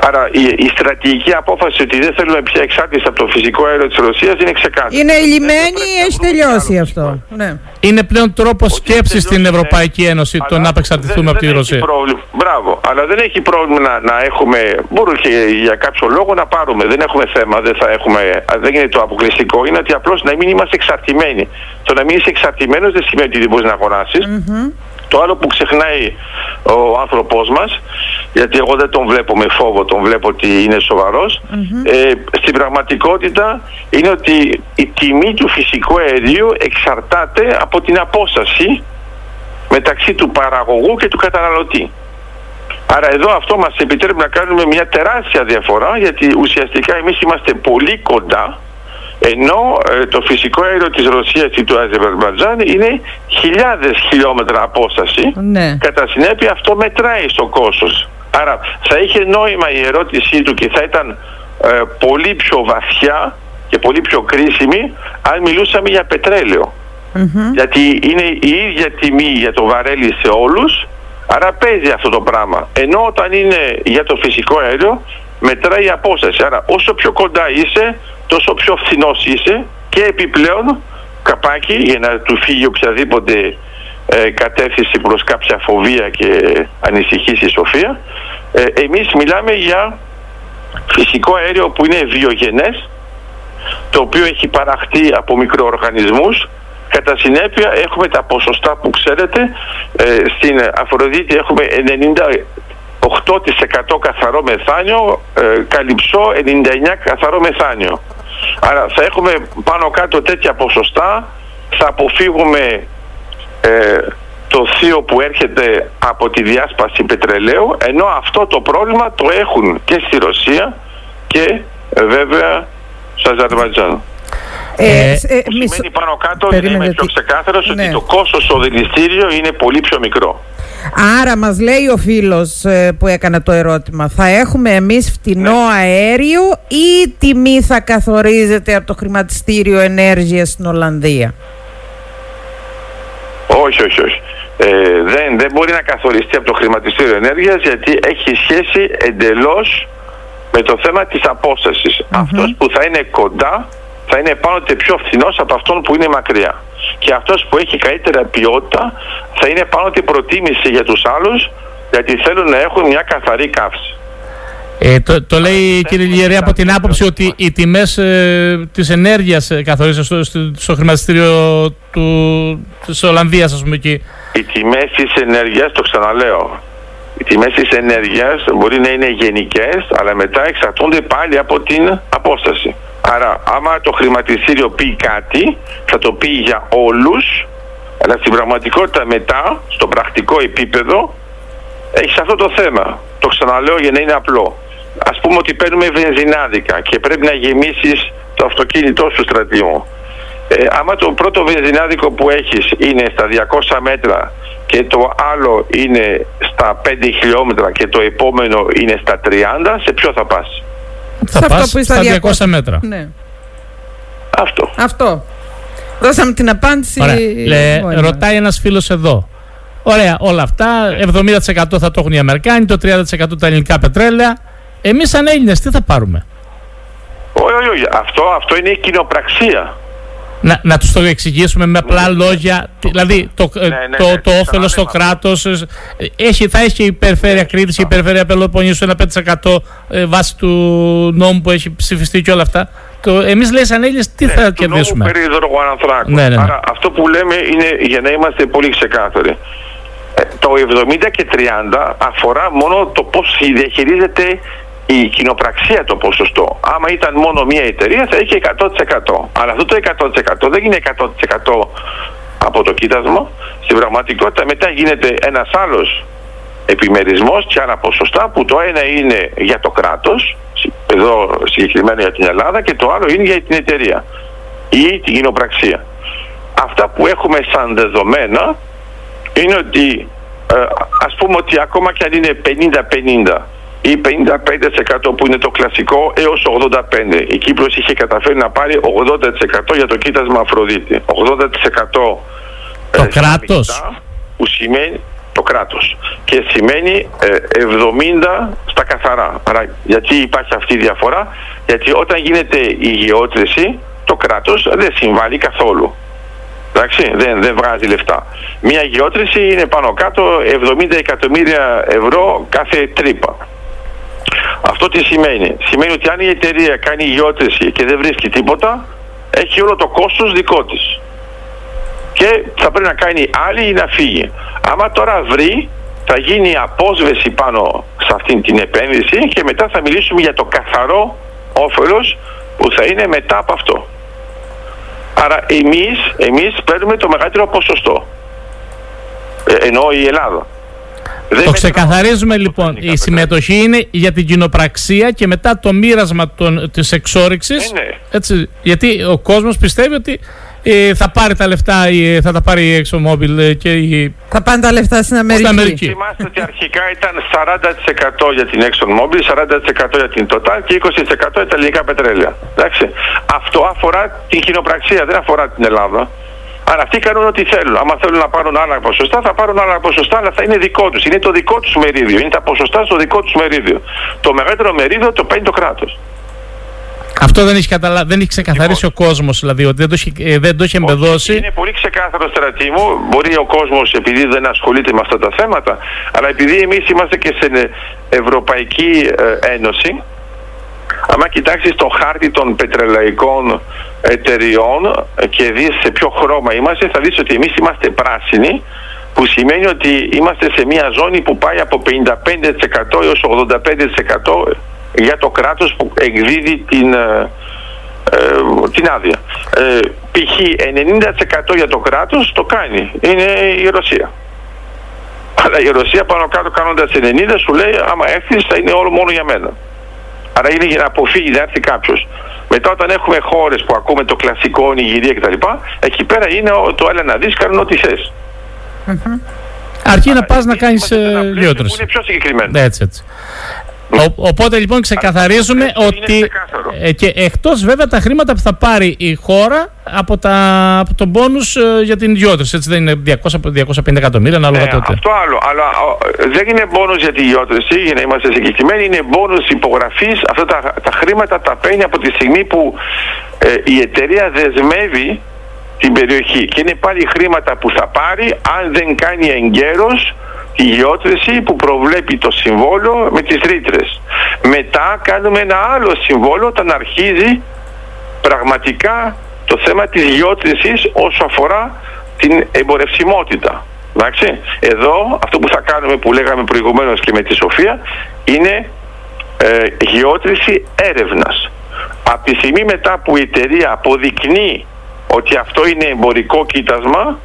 Speaker 3: Άρα η, η στρατηγική απόφαση ότι δεν θέλουμε πια εξάρτηση από το φυσικό αέριο της Ρωσίας είναι ξεκάθαρη.
Speaker 1: Είναι λυμένη ή έχει τελειώσει αυτό. Ναι.
Speaker 2: Είναι πλέον τρόπος σκέψης στην Ευρωπαϊκή Ένωση το να απεξαρτηθούμε από τη Ρωσία.
Speaker 3: Πρόβλημα. Μπράβο. Αλλά δεν έχει πρόβλημα να, να έχουμε. Μπορούμε και για κάποιο λόγο να πάρουμε. Δεν έχουμε θέμα. Δεν, θα έχουμε, δεν είναι το αποκλειστικό. Είναι ότι απλώς να μην είμαστε εξαρτημένοι. Το να μην είσαι εξαρτημένος δεν σημαίνει ότι δεν μπορείς να αγορασει Το άλλο που ξεχνάει ο άνθρωπός μας, γιατί εγώ δεν τον βλέπω με φόβο, τον βλέπω ότι είναι ε, στην πραγματικότητα είναι ότι η τιμή του φυσικού αερίου εξαρτάται από την απόσταση μεταξύ του παραγωγού και του καταναλωτή. Άρα εδώ αυτό μας επιτρέπει να κάνουμε μια τεράστια διαφορά γιατί ουσιαστικά εμείς είμαστε πολύ κοντά ενώ ε, το φυσικό αέριο της Ρωσίας ή του Αζερβαϊτζάν είναι χιλιάδες χιλιόμετρα απόσταση.
Speaker 1: Ναι.
Speaker 3: Κατά συνέπεια αυτό μετράει στο κόστος. Άρα θα είχε νόημα η ερώτησή του και θα ήταν ε, πολύ πιο βαθιά και πολύ πιο κρίσιμη αν μιλούσαμε για πετρελαιο Γιατί είναι η ίδια τιμή για το βαρέλι σε όλους, άρα παίζει αυτό το πράγμα. Ενώ όταν είναι για το φυσικό αέριο μετράει η απόσταση. Άρα όσο πιο κοντά είσαι, τόσο πιο φθηνός είσαι και επιπλέον καπάκι για να του φύγει οποιαδήποτε ε, κατεύθυνση προς κάποια φοβία και ανησυχή στη σοφία ε, εμείς μιλάμε για φυσικό αέριο που είναι βιογενές το οποίο έχει παραχθεί από μικροοργανισμούς. Κατά συνέπεια έχουμε τα ποσοστά που ξέρετε. Ε, στην Αφροδίτη έχουμε 98% καθαρό μεθάνιο ε, καλυψό 99% καθαρό μεθάνιο. Άρα θα έχουμε πάνω κάτω τέτοια ποσοστά. Θα αποφύγουμε ε, το θείο που έρχεται από τη διάσπαση πετρελαίου ενώ αυτό το πρόβλημα το έχουν και στη Ρωσία και ε, βέβαια στο Αζερβαϊτζάν. Ε, ε, σημαίνει πάνω κάτω ότι είμαι πιο ξεκάθαρος ότι ναι. το κόστος στο δηληστήριο είναι πολύ πιο μικρό.
Speaker 1: Άρα μας λέει ο φίλος ε, που έκανε το ερώτημα θα έχουμε εμείς φτηνό ναι. αέριο ή η τιμή θα καθορίζεται από το χρηματιστήριο ενέργειας στην Ολλανδία;
Speaker 3: Όχι, όχι, όχι. Ε, δεν, δεν μπορεί να καθοριστεί από το χρηματιστήριο ενέργειας γιατί έχει σχέση εντελώς με το θέμα της αποστασης Αυτός που θα είναι κοντά θα είναι πάνω πιο φθηνός από αυτόν που είναι μακριά. Και αυτός που έχει καλύτερα ποιότητα θα είναι πάνω την προτίμηση για τους άλλους γιατί θέλουν να έχουν μια καθαρή καύση.
Speaker 2: Ε, το, το λέει κύριε Λιερή από την άποψη ότι οι τιμές ε, της ενέργειας ε, καθορίζονται στο, στο, χρηματιστήριο του, της Ολλανδίας ας πούμε εκεί.
Speaker 3: Οι τιμές της ενέργειας, το ξαναλέω, οι τιμές της ενέργειας μπορεί να είναι γενικές, αλλά μετά εξαρτώνται πάλι από την απόσταση. Άρα άμα το χρηματιστήριο πει κάτι θα το πει για όλους αλλά στην πραγματικότητα μετά στο πρακτικό επίπεδο έχει αυτό το θέμα. Το ξαναλέω για να είναι απλό. Ας πούμε ότι παίρνουμε βενζινάδικα και πρέπει να γεμίσεις το αυτοκίνητό σου στρατιώ. Ε, άμα το πρώτο βενζινάδικο που έχεις είναι στα 200 μέτρα και το άλλο είναι στα 5 χιλιόμετρα και το επόμενο είναι στα 30, σε ποιο θα πας;
Speaker 2: Θα πας στα 200, μέτρα.
Speaker 1: Ναι.
Speaker 3: Αυτό.
Speaker 1: Αυτό. Δώσαμε την απάντηση.
Speaker 2: Ωραία. ρωτάει ένας φίλος εδώ. Ωραία, όλα αυτά. 70% θα το έχουν οι Αμερικάνοι, το 30% τα ελληνικά πετρέλαια. Εμείς σαν Έλληνες τι θα πάρουμε;
Speaker 3: Όχι, όχι, Αυτό, αυτό είναι η κοινοπραξία.
Speaker 2: Να, να τους το εξηγήσουμε με απλά ναι, λόγια, δηλαδή το, ναι, ναι, το, το, το όφελος στο κράτος έχει, θα έχει η περιφέρεια Κρήτης, η περιφέρεια Πελοποννήσου ένα 5% ε, βάσει του νόμου που έχει ψηφιστεί και όλα αυτά. Το, εμείς λέει σαν Έλληνες τι θα κερδίσουμε.
Speaker 3: Νόμου περί δρογοανανθράκων. Ναι, ναι, ναι. Άρα αυτό που λέμε είναι για να είμαστε πολύ ξεκάθαροι. Ε, το 70 και 30 αφορά μόνο το πώς διαχειρίζεται η κοινοπραξία το ποσοστό. Άμα ήταν μόνο μία εταιρεία θα είχε 100%. Αλλά αυτό το 100% δεν είναι 100% από το κοίτασμα. Στην πραγματικότητα μετά γίνεται ένας άλλος επιμερισμός και άλλα ποσοστά που το ένα είναι για το κράτος, εδώ συγκεκριμένα για την Ελλάδα και το άλλο είναι για την εταιρεία ή την κοινοπραξία. Αυτά που έχουμε σαν δεδομένα είναι ότι ε, ας πούμε ότι ακόμα και αν είναι 50-50 ή 55% που είναι το κλασικό έως 85%. Η Κύπρος είχε καταφέρει να πάρει 80% για το κοίτασμα Αφροδίτη. 80%
Speaker 2: το ε, κράτος;
Speaker 3: Που σημαίνει το κράτος και σημαίνει 70 ε, στα καθαρά. Άρα γιατί υπάρχει αυτή η διαφορά, γιατί όταν γίνεται η γεώτρηση το κράτος δεν συμβάλλει καθόλου. Εντάξει, δεν, δεν βγάζει λεφτά. Μια γεώτρηση είναι πάνω κάτω 70 εκατομμύρια ευρώ κάθε τρύπα. Αυτό τι σημαίνει. Σημαίνει ότι αν η εταιρεία κάνει γεώτρηση και δεν βρίσκει τίποτα, έχει όλο το κόστος δικό της. Και θα πρέπει να κάνει άλλη ή να φύγει. Άμα τώρα βρει, θα γίνει απόσβεση πάνω σε αυτήν την επένδυση και μετά θα μιλήσουμε για το καθαρό όφελος που θα είναι μετά από αυτό. Άρα εμείς, εμείς παίρνουμε το μεγαλύτερο ποσοστό. Ε, ενώ η Ελλάδα.
Speaker 2: Δεν το ξεκαθαρίζουμε λοιπόν. Η συμμετοχή είναι για την κοινοπραξία και μετά το μοίρασμα των, της εξόριξης.
Speaker 3: Ε, ναι.
Speaker 2: έτσι, γιατί ο κόσμος πιστεύει ότι ε, θα πάρει τα λεφτά, ε, θα τα πάρει η ExxonMobil ε, και η...
Speaker 1: Θα πάνε τα λεφτά στην Αμερική. Στην Αμερική.
Speaker 3: Θυμάστε ότι αρχικά ήταν 40% για την ExxonMobil, 40% για την Total και 20% για τα ελληνικά πετρέλαια. Εντάξει. Αυτό αφορά την κοινοπραξία, δεν αφορά την Ελλάδα. Άρα αυτοί κάνουν ό,τι θέλουν. Άμα θέλουν να πάρουν άλλα ποσοστά, θα πάρουν άλλα ποσοστά, αλλά θα είναι δικό τους. Είναι το δικό τους μερίδιο. Είναι τα ποσοστά στο δικό τους μερίδιο. Το μεγαλύτερο μερίδιο το παίρνει το κράτος.
Speaker 2: Αυτό δεν έχει, καταλα... δεν έχει ξεκαθαρίσει λοιπόν. ο κόσμος, δηλαδή ότι δεν το έχει, ε, δεν το έχει εμπεδώσει.
Speaker 3: Είναι πολύ ξεκάθαρο στρατή μου. Μπορεί ο κόσμος, επειδή δεν ασχολείται με αυτά τα θέματα, αλλά επειδή εμείς είμαστε και στην Ευρωπαϊκή ε, Ένωση, άμα κοιτάξεις το χάρτη των πετρελαϊκών εταιριών και δεις σε ποιο χρώμα είμαστε, θα δεις ότι εμείς είμαστε πράσινοι, που σημαίνει ότι είμαστε σε μια ζώνη που πάει από 55% έως 85% για το κράτος που εκδίδει την, ε, ε, την άδεια. Ε, π.χ. 90% για το κράτος το κάνει. Είναι η Ρωσία. Αλλά η Ρωσία πάνω κάτω κάνοντας 90 σου λέει άμα έρθεις θα είναι όλο μόνο για μένα. Άρα είναι για να αποφύγει να έρθει κάποιος. Μετά όταν έχουμε χώρες που ακούμε το κλασικό, Νιγηρία κτλ. Εκεί πέρα είναι το έλα να δεις, κάνουν ό,τι θες.
Speaker 2: Αρκεί να πας να κάνεις λιότρωση.
Speaker 3: Είναι πιο συγκεκριμένο.
Speaker 2: Ναι, έτσι, έτσι. οπότε λοιπόν ξεκαθαρίζουμε ότι ε, και εκτός βέβαια τα χρήματα που θα πάρει η χώρα από, τα, από τον πόνους ε, για την ιδιώτηση, έτσι δεν είναι 200, 250 εκατομμύρια ανάλογα ναι, τότε.
Speaker 3: Αυτό άλλο, αλλά δεν είναι πόνους για την ιδιώτηση, για να είμαστε συγκεκριμένοι, είναι πόνους υπογραφής, αυτά τα, τα χρήματα τα παίρνει από τη στιγμή που ε, η εταιρεία δεσμεύει την περιοχή. Και είναι πάλι χρήματα που θα πάρει αν δεν κάνει εγκαίρως τη γεώτρηση που προβλέπει το συμβόλο με τις ρήτρες. Μετά κάνουμε ένα άλλο συμβόλο όταν αρχίζει πραγματικά το θέμα της γεώτρησης όσο αφορά την εμπορευσιμότητα. Εντάξει. Εδώ αυτό που θα κάνουμε που λέγαμε προηγουμένως και με τη Σοφία είναι ε, γεώτρηση έρευνας. Από τη στιγμή μετά που η εταιρεία αποδεικνύει ότι αυτό είναι εμπορικό κοίτασμα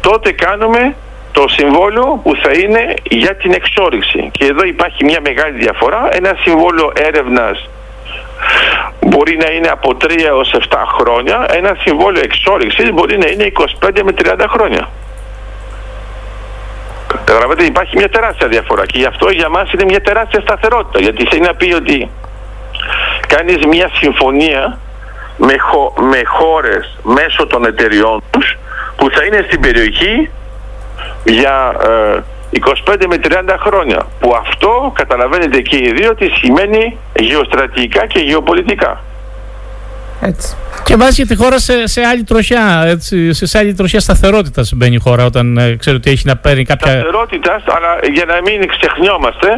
Speaker 3: τότε κάνουμε το συμβόλαιο που θα είναι για την εξόριξη. Και εδώ υπάρχει μια μεγάλη διαφορά. Ένα συμβόλαιο έρευνας μπορεί να είναι από 3 έως 7 χρόνια. Ένα συμβόλαιο εξόριξης μπορεί να είναι 25 με 30 χρόνια. Καταλαβαίνετε υπάρχει μια τεράστια διαφορά και γι' αυτό για μας είναι μια τεράστια σταθερότητα γιατί θέλει να πει ότι κάνεις μια συμφωνία με, χω, με χώρες μέσω των εταιριών τους που θα είναι στην περιοχή για 25 ε, με 30 χρόνια που αυτό καταλαβαίνετε και οι δύο ότι σημαίνει γεωστρατηγικά και γεωπολιτικά.
Speaker 2: Έτσι. Και βάζει και τη χώρα σε, σε άλλη τροχιά, έτσι, σε, άλλη τροχιά σταθερότητας μπαίνει η χώρα όταν ε, ξέρει ότι έχει να παίρνει κάποια.
Speaker 3: Σταθερότητα, αλλά για να μην ξεχνιόμαστε,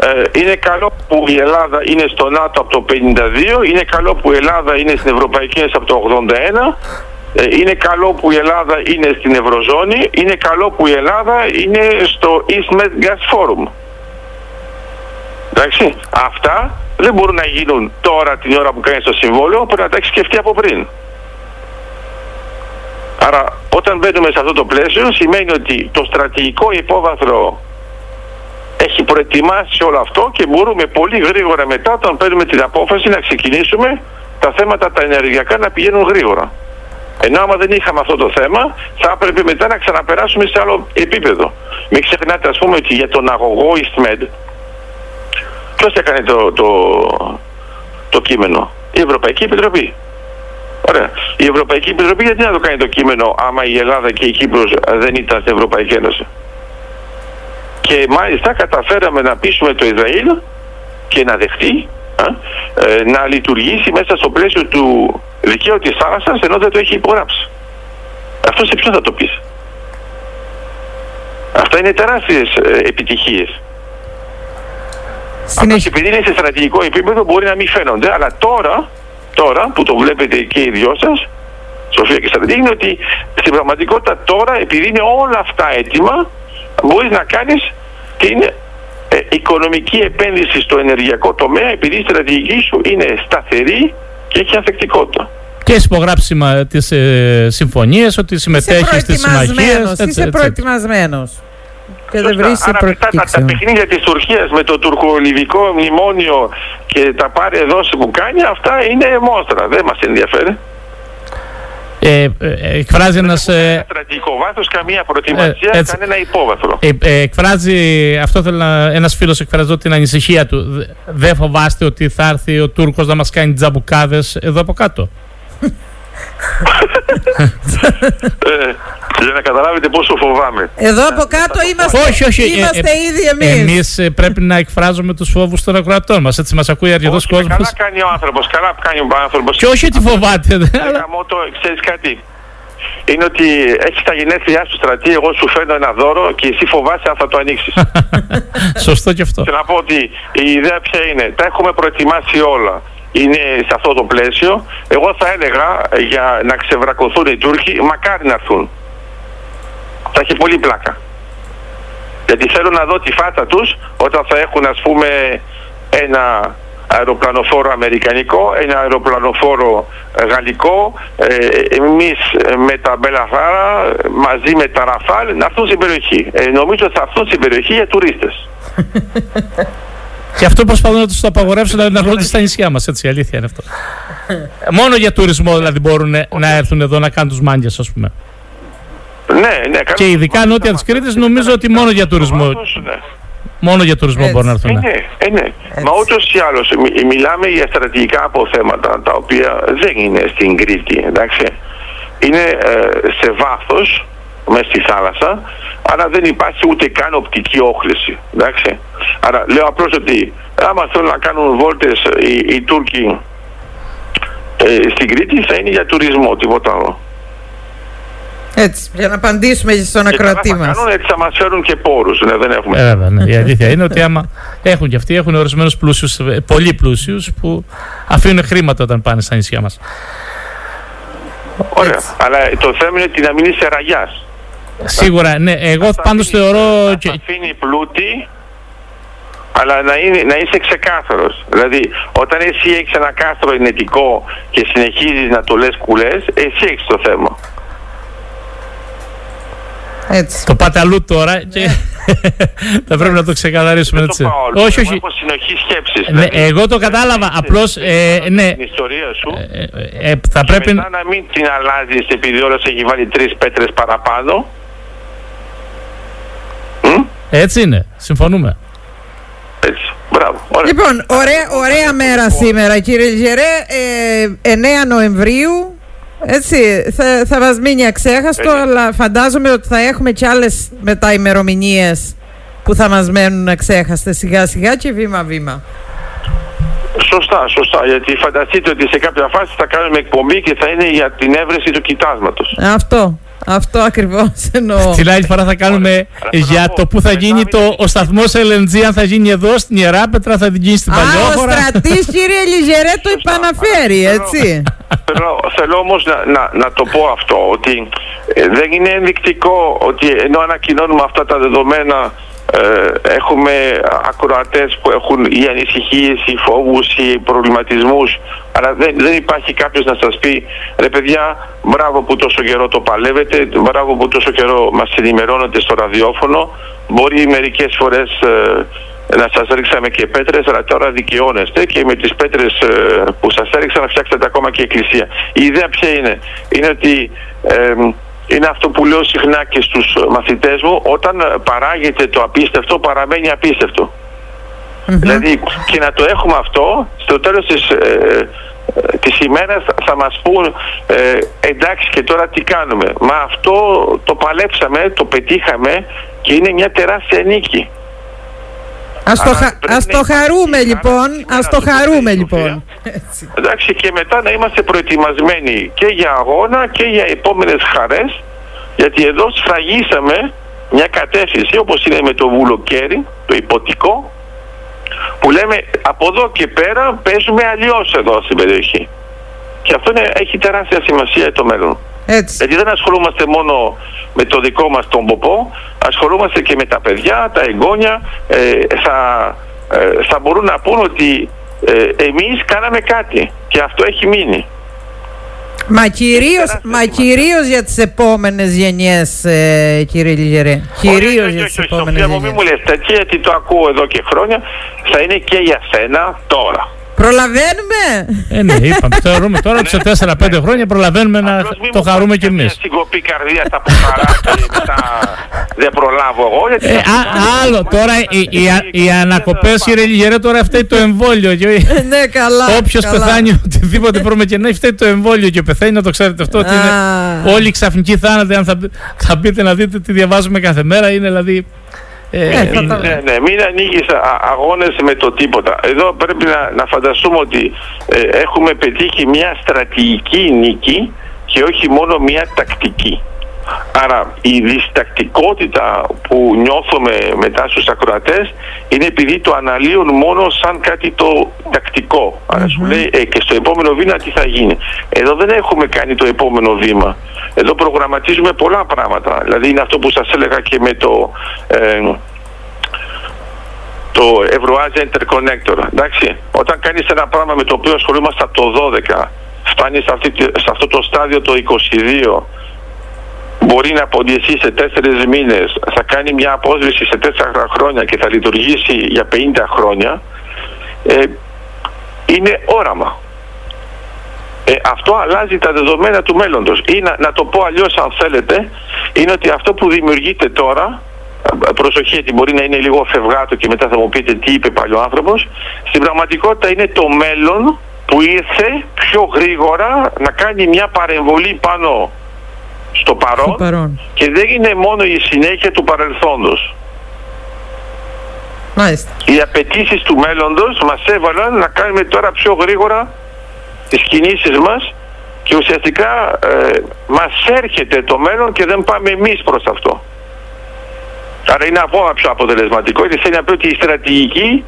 Speaker 3: ε, είναι καλό που η Ελλάδα είναι στο ΝΑΤΟ από το 52, είναι καλό που η Ελλάδα είναι στην Ευρωπαϊκή Ένωση από το 81 ε, είναι καλό που η Ελλάδα είναι στην Ευρωζώνη, είναι καλό που η Ελλάδα είναι στο East Med Gas Forum. Εντάξει, αυτά δεν μπορούν να γίνουν τώρα την ώρα που κάνει το συμβόλαιο, πρέπει να τα έχεις σκεφτεί από πριν. Άρα όταν μπαίνουμε σε αυτό το πλαίσιο σημαίνει ότι το στρατηγικό υπόβαθρο έχει προετοιμάσει όλο αυτό και μπορούμε πολύ γρήγορα μετά όταν παίρνουμε την απόφαση να ξεκινήσουμε τα θέματα τα ενεργειακά να πηγαίνουν γρήγορα. Ενώ άμα δεν είχαμε αυτό το θέμα, θα έπρεπε μετά να ξαναπεράσουμε σε άλλο επίπεδο. Μην ξεχνάτε, ας πούμε, ότι για τον αγωγό EastMed, ποιος έκανε το, το, το κείμενο, η Ευρωπαϊκή Επιτροπή. Ωραία. Η Ευρωπαϊκή Επιτροπή γιατί να το κάνει το κείμενο άμα η Ελλάδα και η Κύπρος δεν ήταν στην Ευρωπαϊκή Ένωση; και μάλιστα καταφέραμε να πείσουμε το Ισραήλ και να δεχτεί ε, να λειτουργήσει μέσα στο πλαίσιο του δικαίου της θάλασσας ενώ δεν το έχει υπογράψει. Αυτός σε ποιον θα το πεις; Αυτά είναι τεράστιες ε, επιτυχίες. Αυτό επειδή είναι σε στρατηγικό επίπεδο μπορεί να μην φαίνονται, αλλά τώρα, τώρα που το βλέπετε και οι δυο σας, Σοφία και Στρατηγική, είναι ότι στην πραγματικότητα τώρα, επειδή είναι όλα αυτά έτοιμα, μπορείς να κάνεις την ε, οικονομική επένδυση στο ενεργειακό τομέα, επειδή η στρατηγική σου είναι σταθερή και έχει ανθεκτικότητα.
Speaker 2: Και έχει υπογράψει τις ε, συμφωνίες, ότι συμμετέχει στις συμμαχίες.
Speaker 1: Είσαι προετοιμασμένος.
Speaker 3: Και δεν Άρα μετά τα, τα παιχνίδια της Τουρκίας με το τουρκολιβικό μνημόνιο και τα πάρε δόση που κάνει, αυτά είναι μόστρα. Δεν μας ενδιαφέρει.
Speaker 2: Ε, ε, εκφράζει ένας.
Speaker 3: Ε, στρατηγικό βάθος, καμία προετοιμασία, ε, κανένα υπόβαθρο.
Speaker 2: Ε, ε, εκφράζει, αυτό θέλει να. Ένας φίλος εκφραζόταν την ανησυχία του. Δεν φοβάστε ότι θα έρθει ο Τούρκος να μας κάνει τζαμπουκάδες εδώ από κάτω.
Speaker 3: Ε, για να καταλάβετε πόσο φοβάμαι.
Speaker 1: Εδώ από κάτω είμαστε, όχι, όχι, ε, είμαστε ε, ήδη εμείς.
Speaker 2: Εμείς ε, πρέπει να εκφράζουμε τους φόβους των ακροατών μας. Έτσι μας ακούει αρκετός κόσμο.
Speaker 3: Καλά κάνει ο άνθρωπος. Καλά κάνει ο άνθρωπος.
Speaker 2: Και όχι ότι φοβάται.
Speaker 3: το ξέρεις κάτι; Είναι ότι έχεις τα γενέθλιά σου στρατή, εγώ σου φέρνω ένα δώρο και εσύ φοβάσαι αν θα το ανοίξεις.
Speaker 2: Σωστό και αυτό.
Speaker 3: Και να πω ότι η ιδέα ποια είναι; Τα έχουμε προετοιμάσει όλα είναι σε αυτό το πλαίσιο. Εγώ θα έλεγα για να ξεβρακωθούν οι Τούρκοι, μακάρι να έρθουν. Θα έχει πολύ πλάκα. Γιατί θέλω να δω τη φάτα τους όταν θα έχουν ας πούμε ένα αεροπλανοφόρο αμερικανικό, ένα αεροπλανοφόρο γαλλικό, ε, εμείς με τα Μπελαφάρα μαζί με τα Ραφάλ να έρθουν στην περιοχή. Ε, νομίζω θα έρθουν στην περιοχή για τουρίστες.
Speaker 2: Και αυτό προσπαθούν να τους το απαγορεύσουν να έρθουν στα νησιά μας. Έτσι, η αλήθεια είναι αυτό. Μόνο για τουρισμό δηλαδή μπορούν να έρθουν εδώ να κάνουν τους μάγκες, ας πούμε.
Speaker 3: Ναι, ναι,
Speaker 2: Και ειδικά νότια της Κρήτης νομίζω ότι μόνο για τουρισμό. Ναι. Μόνο για τουρισμό μπορούν να έρθουν.
Speaker 3: Ε, ναι, ε, ναι. Μα ούτως ή άλλως μιλάμε για στρατηγικά αποθέματα τα οποία δεν είναι στην Κρήτη. Εντάξει. Είναι ε, σε βάθος μέσα στη θάλασσα, αλλά δεν υπάρχει ούτε καν οπτική όχληση. Εντάξει. Άρα λέω απλώς ότι άμα θέλουν να κάνουν βόλτες οι, οι Τούρκοι ε, στην Κρήτη θα είναι για τουρισμό, τίποτα άλλο.
Speaker 1: Έτσι, για να απαντήσουμε στον ακροατή μας.
Speaker 3: Έτσι θα μας φέρουν και πόρους. Ναι, δεν έχουμε.
Speaker 2: Ε, βέβαια, ναι. Η αλήθεια είναι ότι άμα έχουν και αυτοί, έχουν ορισμένους πλούσιους, ε, πολύ πλούσιους, που αφήνουν χρήματα όταν πάνε στα νησιά μας.
Speaker 3: Ωραία. Αλλά το θέμα είναι ότι να μην είσαι ραγιάς.
Speaker 2: Σίγουρα, ναι. Εγώ πάντως θεωρώ.
Speaker 3: Να και... αφήνει πλούτη, αλλά να, είναι, να είσαι ξεκάθαρος. Δηλαδή, όταν εσύ έχεις ένα κάστρο ενετικό και συνεχίζεις να το λες κουλές, εσύ έχεις το θέμα.
Speaker 2: Έτσι. Το πάτε αλλού τώρα και ναι. θα πρέπει να το ξεκαθαρίσουμε
Speaker 3: έτσι. Το πάω, όχι, όχι. Έχω συνοχή σκέψης.
Speaker 2: Ναι, δηλαδή. εγώ το κατάλαβα. Απλώς. Ε, ναι.
Speaker 3: Την ιστορία σου.
Speaker 2: Ε, ε, θα πρέπει.
Speaker 3: Μετά να μην την αλλάζεις επειδή όλος έχει βάλει τρεις πέτρες παραπάνω.
Speaker 2: Έτσι είναι. Συμφωνούμε.
Speaker 3: Έτσι. Μπράβο. Ωραία.
Speaker 1: Λοιπόν, ωραία, ωραία μέρα σήμερα, κύριε Λιγερέ. Ε, 9 Νοεμβρίου. Έτσι, θα, θα μας μείνει αξέχαστο, αλλά φαντάζομαι ότι θα έχουμε κι άλλες μεταημερομηνίες που θα μας μένουν αξέχαστες σιγά σιγά και βήμα βήμα.
Speaker 3: Σωστά, σωστά. Γιατί φανταστείτε ότι σε κάποια φάση θα κάνουμε εκπομπή και θα είναι για την έβρεση του κοιτάσματος.
Speaker 1: Αυτό. Αυτό ακριβώς εννοώ.
Speaker 2: Την άλλη φορά θα κάνουμε για το που θα γίνει το, ο σταθμός LNG, αν θα γίνει εδώ στην Ιεράπετρα, θα γίνει στην Παλιόχώρα.
Speaker 1: Α, ο στρατής, κύριε Λιζερέ, το υπαναφέρει, έτσι.
Speaker 3: Θέλω, θέλω όμως να, να, να, το πω αυτό, ότι ε, δεν είναι ενδεικτικό ότι ενώ ανακοινώνουμε αυτά τα δεδομένα ε, έχουμε ακροατές που έχουν οι ανησυχίες, οι φόβους, οι προβληματισμούς αλλά δεν, δεν υπάρχει κάποιος να σας πει ρε παιδιά μπράβο που τόσο καιρό το παλεύετε μπράβο που τόσο καιρό μας ενημερώνετε στο ραδιόφωνο. Μπορεί μερικές φορές ε, να σας ρίξαμε και πέτρες αλλά τώρα δικαιώνεστε και με τις πέτρες ε, που σας έριξαν να φτιάξετε ακόμα και εκκλησία η ιδέα ποια είναι; Είναι ότι είναι αυτό που λέω συχνά και στους μαθητές μου όταν παράγεται το απίστευτο παραμένει δηλαδή και να το έχουμε αυτό στο τέλος της, ε, της ημέρας θα μας πούν ε, εντάξει και τώρα τι κάνουμε μα αυτό το παλέψαμε, το πετύχαμε και είναι μια τεράστια νίκη.
Speaker 1: Ας το, ας το χαρούμε λοιπόν, ας το χαρούμε λοιπόν.
Speaker 3: Εντάξει και μετά να είμαστε προετοιμασμένοι και για αγώνα και για επόμενες χαρές γιατί εδώ σφραγίσαμε μια κατεύθυνση όπως είναι με το βουλοκαίρι, το υποτικό που λέμε από εδώ και πέρα παίζουμε αλλιώς εδώ στην περιοχή. Και αυτό είναι, έχει τεράστια σημασία για το μέλλον.
Speaker 1: Έτσι.
Speaker 3: Γιατί δεν ασχολούμαστε μόνο με το δικό μας τον ποπό, ασχολούμαστε και με τα παιδιά, τα εγγόνια. Ε, θα, ε, θα μπορούν να πούν ότι ε, εμείς κάναμε κάτι και αυτό έχει μείνει.
Speaker 1: Μα κυρίως, μα κυρίως για τις επόμενες γενιές, ε, κύριε Λιγερέ. Κυρίως για τις επόμενες γενιές.
Speaker 3: Μην μου λες τέτοια, γιατί το ακούω εδώ και χρόνια, θα είναι και για σένα τώρα.
Speaker 1: Προλαβαίνουμε!
Speaker 2: Ε, ναι, είπαμε. Θεωρούμε τώρα ότι σε 4-5 χρόνια προλαβαίνουμε να το χαρούμε κι εμείς.
Speaker 3: Στην συγκοπή καρδίας στα πουθαρά και μετά δεν προλάβω εγώ. Γιατί
Speaker 2: ε, α, άλλο τώρα οι, οι, οι ανακοπές, κύριε Λιγερέ, τώρα φταίει το εμβόλιο.
Speaker 1: ναι, καλά.
Speaker 2: Όποιος πεθάνει οτιδήποτε προμεκενάει, φταίει το εμβόλιο και πεθαίνει, να το ξέρετε αυτό. Ότι είναι όλοι ξαφνικοί θάνατοι. Αν θα, θα μπείτε να δείτε τι διαβάζουμε κάθε μέρα, είναι δηλαδή
Speaker 3: ε, ε, ναι, ναι, μην ανοίγεις αγώνες με το τίποτα. Εδώ πρέπει να, να φανταστούμε ότι ε, έχουμε πετύχει μια στρατηγική νίκη και όχι μόνο μια τακτική. Άρα η διστακτικότητα που νιώθουμε μετά στους ακροατές είναι επειδή το αναλύουν μόνο σαν κάτι το τακτικό. Άρα σου λέει και στο επόμενο βήμα τι θα γίνει. Εδώ δεν έχουμε κάνει το επόμενο βήμα. Εδώ προγραμματίζουμε πολλά πράγματα. Δηλαδή είναι αυτό που σας έλεγα και με το... Ε, το Ευρωάζια Interconnector. Εντάξει, όταν κάνεις ένα πράγμα με το οποίο ασχολούμαστε από το 12, φτάνεις σε, σε αυτό το στάδιο το 22, μπορεί να αποδειχθεί σε τέσσερις μήνες, θα κάνει μια απόσβηση σε τέσσερα χρόνια και θα λειτουργήσει για 50 χρόνια, ε, είναι όραμα. Ε, αυτό αλλάζει τα δεδομένα του μέλλοντος. Ή να, να το πω αλλιώς αν θέλετε, είναι ότι αυτό που δημιουργείται τώρα, προσοχή γιατί μπορεί να είναι λίγο φευγάτο και μετά θα μου πείτε τι είπε πάλι ο άνθρωπος, στην πραγματικότητα είναι το μέλλον που ήρθε πιο γρήγορα να κάνει μια παρεμβολή πάνω στο παρόν,
Speaker 1: παρόν.
Speaker 3: και δεν είναι μόνο η συνέχεια του παρελθόντος.
Speaker 1: Μάλιστα.
Speaker 3: Οι απαιτήσεις του μέλλοντος μας έβαλαν να κάνουμε τώρα πιο γρήγορα τις κινήσεις μας και ουσιαστικά ε, μας έρχεται το μέλλον και δεν πάμε εμείς προς αυτό. Άρα είναι ακόμα πιο αποτελεσματικό γιατί θέλει να πει ότι η στρατηγική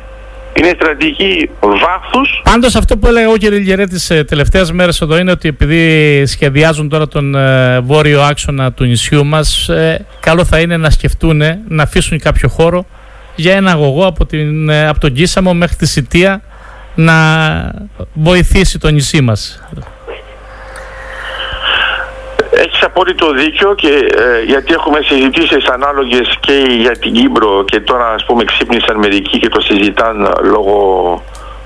Speaker 3: είναι στρατηγική βάθους.
Speaker 2: Πάντως αυτό που έλεγα εγώ κύριε Λιγερέ τις ε, τελευταίες μέρες εδώ είναι ότι επειδή σχεδιάζουν τώρα τον ε, βόρειο άξονα του νησιού μας ε, καλό θα είναι να σκεφτούν να αφήσουν κάποιο χώρο για ένα αγωγό από, την, ε, από τον Κίσαμο μέχρι τη Σιτία να βοηθήσει το νησί μας.
Speaker 3: Έχεις απόλυτο δίκιο και ε, γιατί έχουμε συζητήσεις ανάλογες και για την Κύπρο και τώρα ας πούμε ξύπνησαν μερικοί και το συζητάν λόγω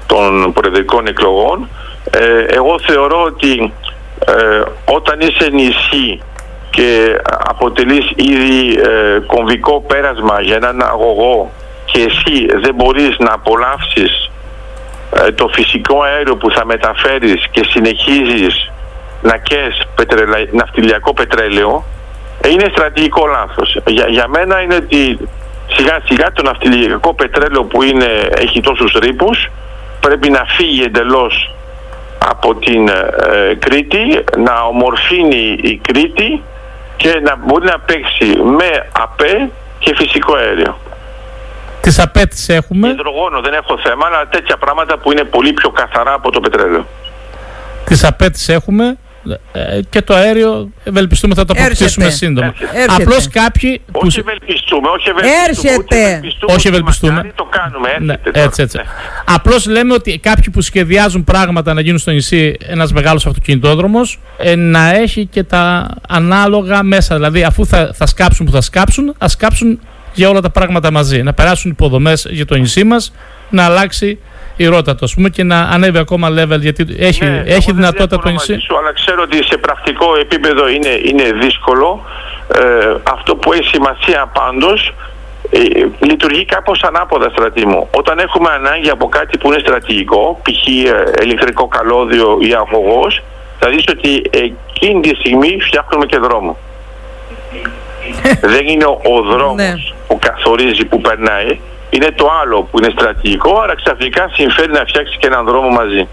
Speaker 3: των προεδρικών εκλογών. Ε, εγώ θεωρώ ότι ε, όταν είσαι νησί και αποτελείς ήδη ε, κομβικό πέρασμα για έναν αγωγό και εσύ δεν μπορείς να απολαύσεις ε, το φυσικό αέριο που θα μεταφέρεις και συνεχίζεις να καίς πετρελα... ναυτιλιακό πετρέλαιο ε, είναι στρατηγικό λάθος. Για, για μένα είναι ότι σιγά σιγά το ναυτιλιακό πετρέλαιο που είναι, έχει τόσους ρήπους πρέπει να φύγει εντελώς από την ε, Κρήτη, να ομορφύνει η Κρήτη και να μπορεί να παίξει με ΑΠΕ και φυσικό αέριο.
Speaker 2: Τις απέτης έχουμε.
Speaker 3: Υδρογόνο δεν έχω θέμα, αλλά τέτοια πράγματα που είναι πολύ πιο καθαρά από το πετρέλαιο.
Speaker 2: Τις απέτης έχουμε ε, και το αέριο ευελπιστούμε θα το αποκτήσουμε σύντομα. Απλώς κάποιοι.
Speaker 3: Που... Όχι ευελπιστούμε, όχι ευελπιστούμε.
Speaker 1: Έρχεται.
Speaker 2: Όχι ευελπιστούμε.
Speaker 3: Το κάνουμε,
Speaker 2: ναι, έτσι, έτσι. Ναι. Απλώς λέμε ότι κάποιοι που σχεδιάζουν πράγματα να γίνουν στο νησί ένας μεγάλος αυτοκινητόδρομος ε, να έχει και τα ανάλογα μέσα. Δηλαδή, αφού θα, θα σκάψουν που θα σκάψουν, ας σκάψουν για όλα τα πράγματα μαζί. Να περάσουν υποδομές για το νησί μας, να αλλάξει η ρότα του, πούμε, και να ανέβει ακόμα level, γιατί έχει, ναι, έχει δυνατότητα το νησί.
Speaker 3: Σου, αλλά ξέρω ότι σε πρακτικό επίπεδο είναι, είναι δύσκολο. Ε, αυτό που έχει σημασία πάντως ε, λειτουργεί κάπως ανάποδα στρατή μου. Όταν έχουμε ανάγκη από κάτι που είναι στρατηγικό, π.χ. Ε, ηλεκτρικό καλώδιο ή αγωγός, θα δεις ότι εκείνη τη στιγμή φτιάχνουμε και δρόμο. Δεν είναι ο δρόμος. Ναι που καθορίζει που περνάει. Είναι το άλλο που είναι στρατηγικό, αλλά ξαφνικά συμφέρει να φτιάξει και έναν δρόμο μαζί.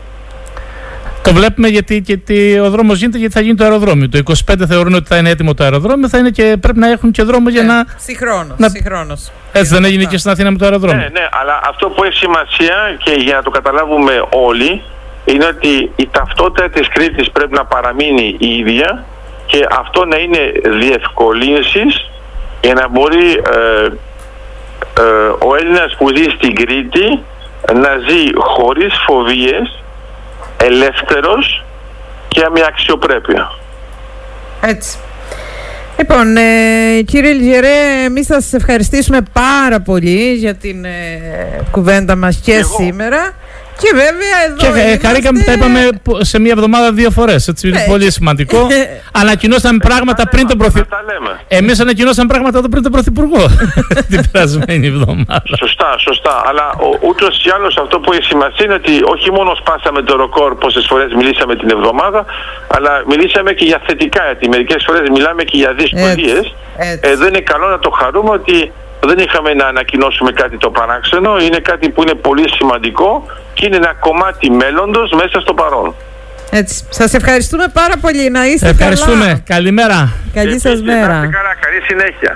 Speaker 2: Το βλέπουμε γιατί και ο δρόμος γίνεται γιατί θα γίνει το αεροδρόμιο. Το 25 θεωρούν ότι θα είναι έτοιμο το αεροδρόμιο, θα είναι και πρέπει να έχουν και δρόμο για
Speaker 1: ε,
Speaker 2: να.
Speaker 1: Συγχρόνως.
Speaker 2: Να...
Speaker 1: Συγχρόνως.
Speaker 2: Έτσι δεν έγινε και στην Αθήνα με το αεροδρόμιο.
Speaker 3: Ναι, ναι, αλλά αυτό που έχει σημασία και για να το καταλάβουμε όλοι είναι ότι η ταυτότητα της Κρήτης πρέπει να παραμείνει η ίδια και αυτό να είναι διευκολύνσεις για να μπορεί ε, ε, ο Έλληνας που ζει στην Κρήτη να ζει χωρίς φοβίες, ελεύθερος και με αξιοπρέπεια.
Speaker 1: Έτσι. Λοιπόν, ε, κύριε Λιγερέ, εμείς θα σας ευχαριστήσουμε πάρα πολύ για την ε, κουβέντα μας και σήμερα. Και βέβαια εδώ. Και ε, είμαστε...
Speaker 2: χαρήκαμε, τα είπαμε σε μία εβδομάδα δύο φορές. Έτσι είναι πολύ σημαντικό. ανακοινώσαμε πράγματα πριν τον Πρωθυπουργό. Εμείς ανακοινώσαμε πράγματα πριν τον Πρωθυπουργό την περασμένη εβδομάδα.
Speaker 3: Σωστά, σωστά. Αλλά ούτως ή άλλως αυτό που έχει σημασία είναι ότι όχι μόνο σπάσαμε το ρεκόρ πόσες φορές μιλήσαμε την εβδομάδα, αλλά μιλήσαμε και για θετικά. Γιατί μερικές φορές μιλάμε και για δυσκολίες. Εδώ είναι καλό να το χαρούμε ότι δεν είχαμε να ανακοινώσουμε κάτι το παράξενο. Είναι κάτι που είναι πολύ σημαντικό και είναι ένα κομμάτι μέλλοντος μέσα στο παρόν.
Speaker 1: Έτσι. Σας ευχαριστούμε πάρα πολύ. Να είστε
Speaker 2: Ευχαριστούμε. Καλημέρα.
Speaker 1: Καλή σας μέρα.
Speaker 3: καλή συνέχεια.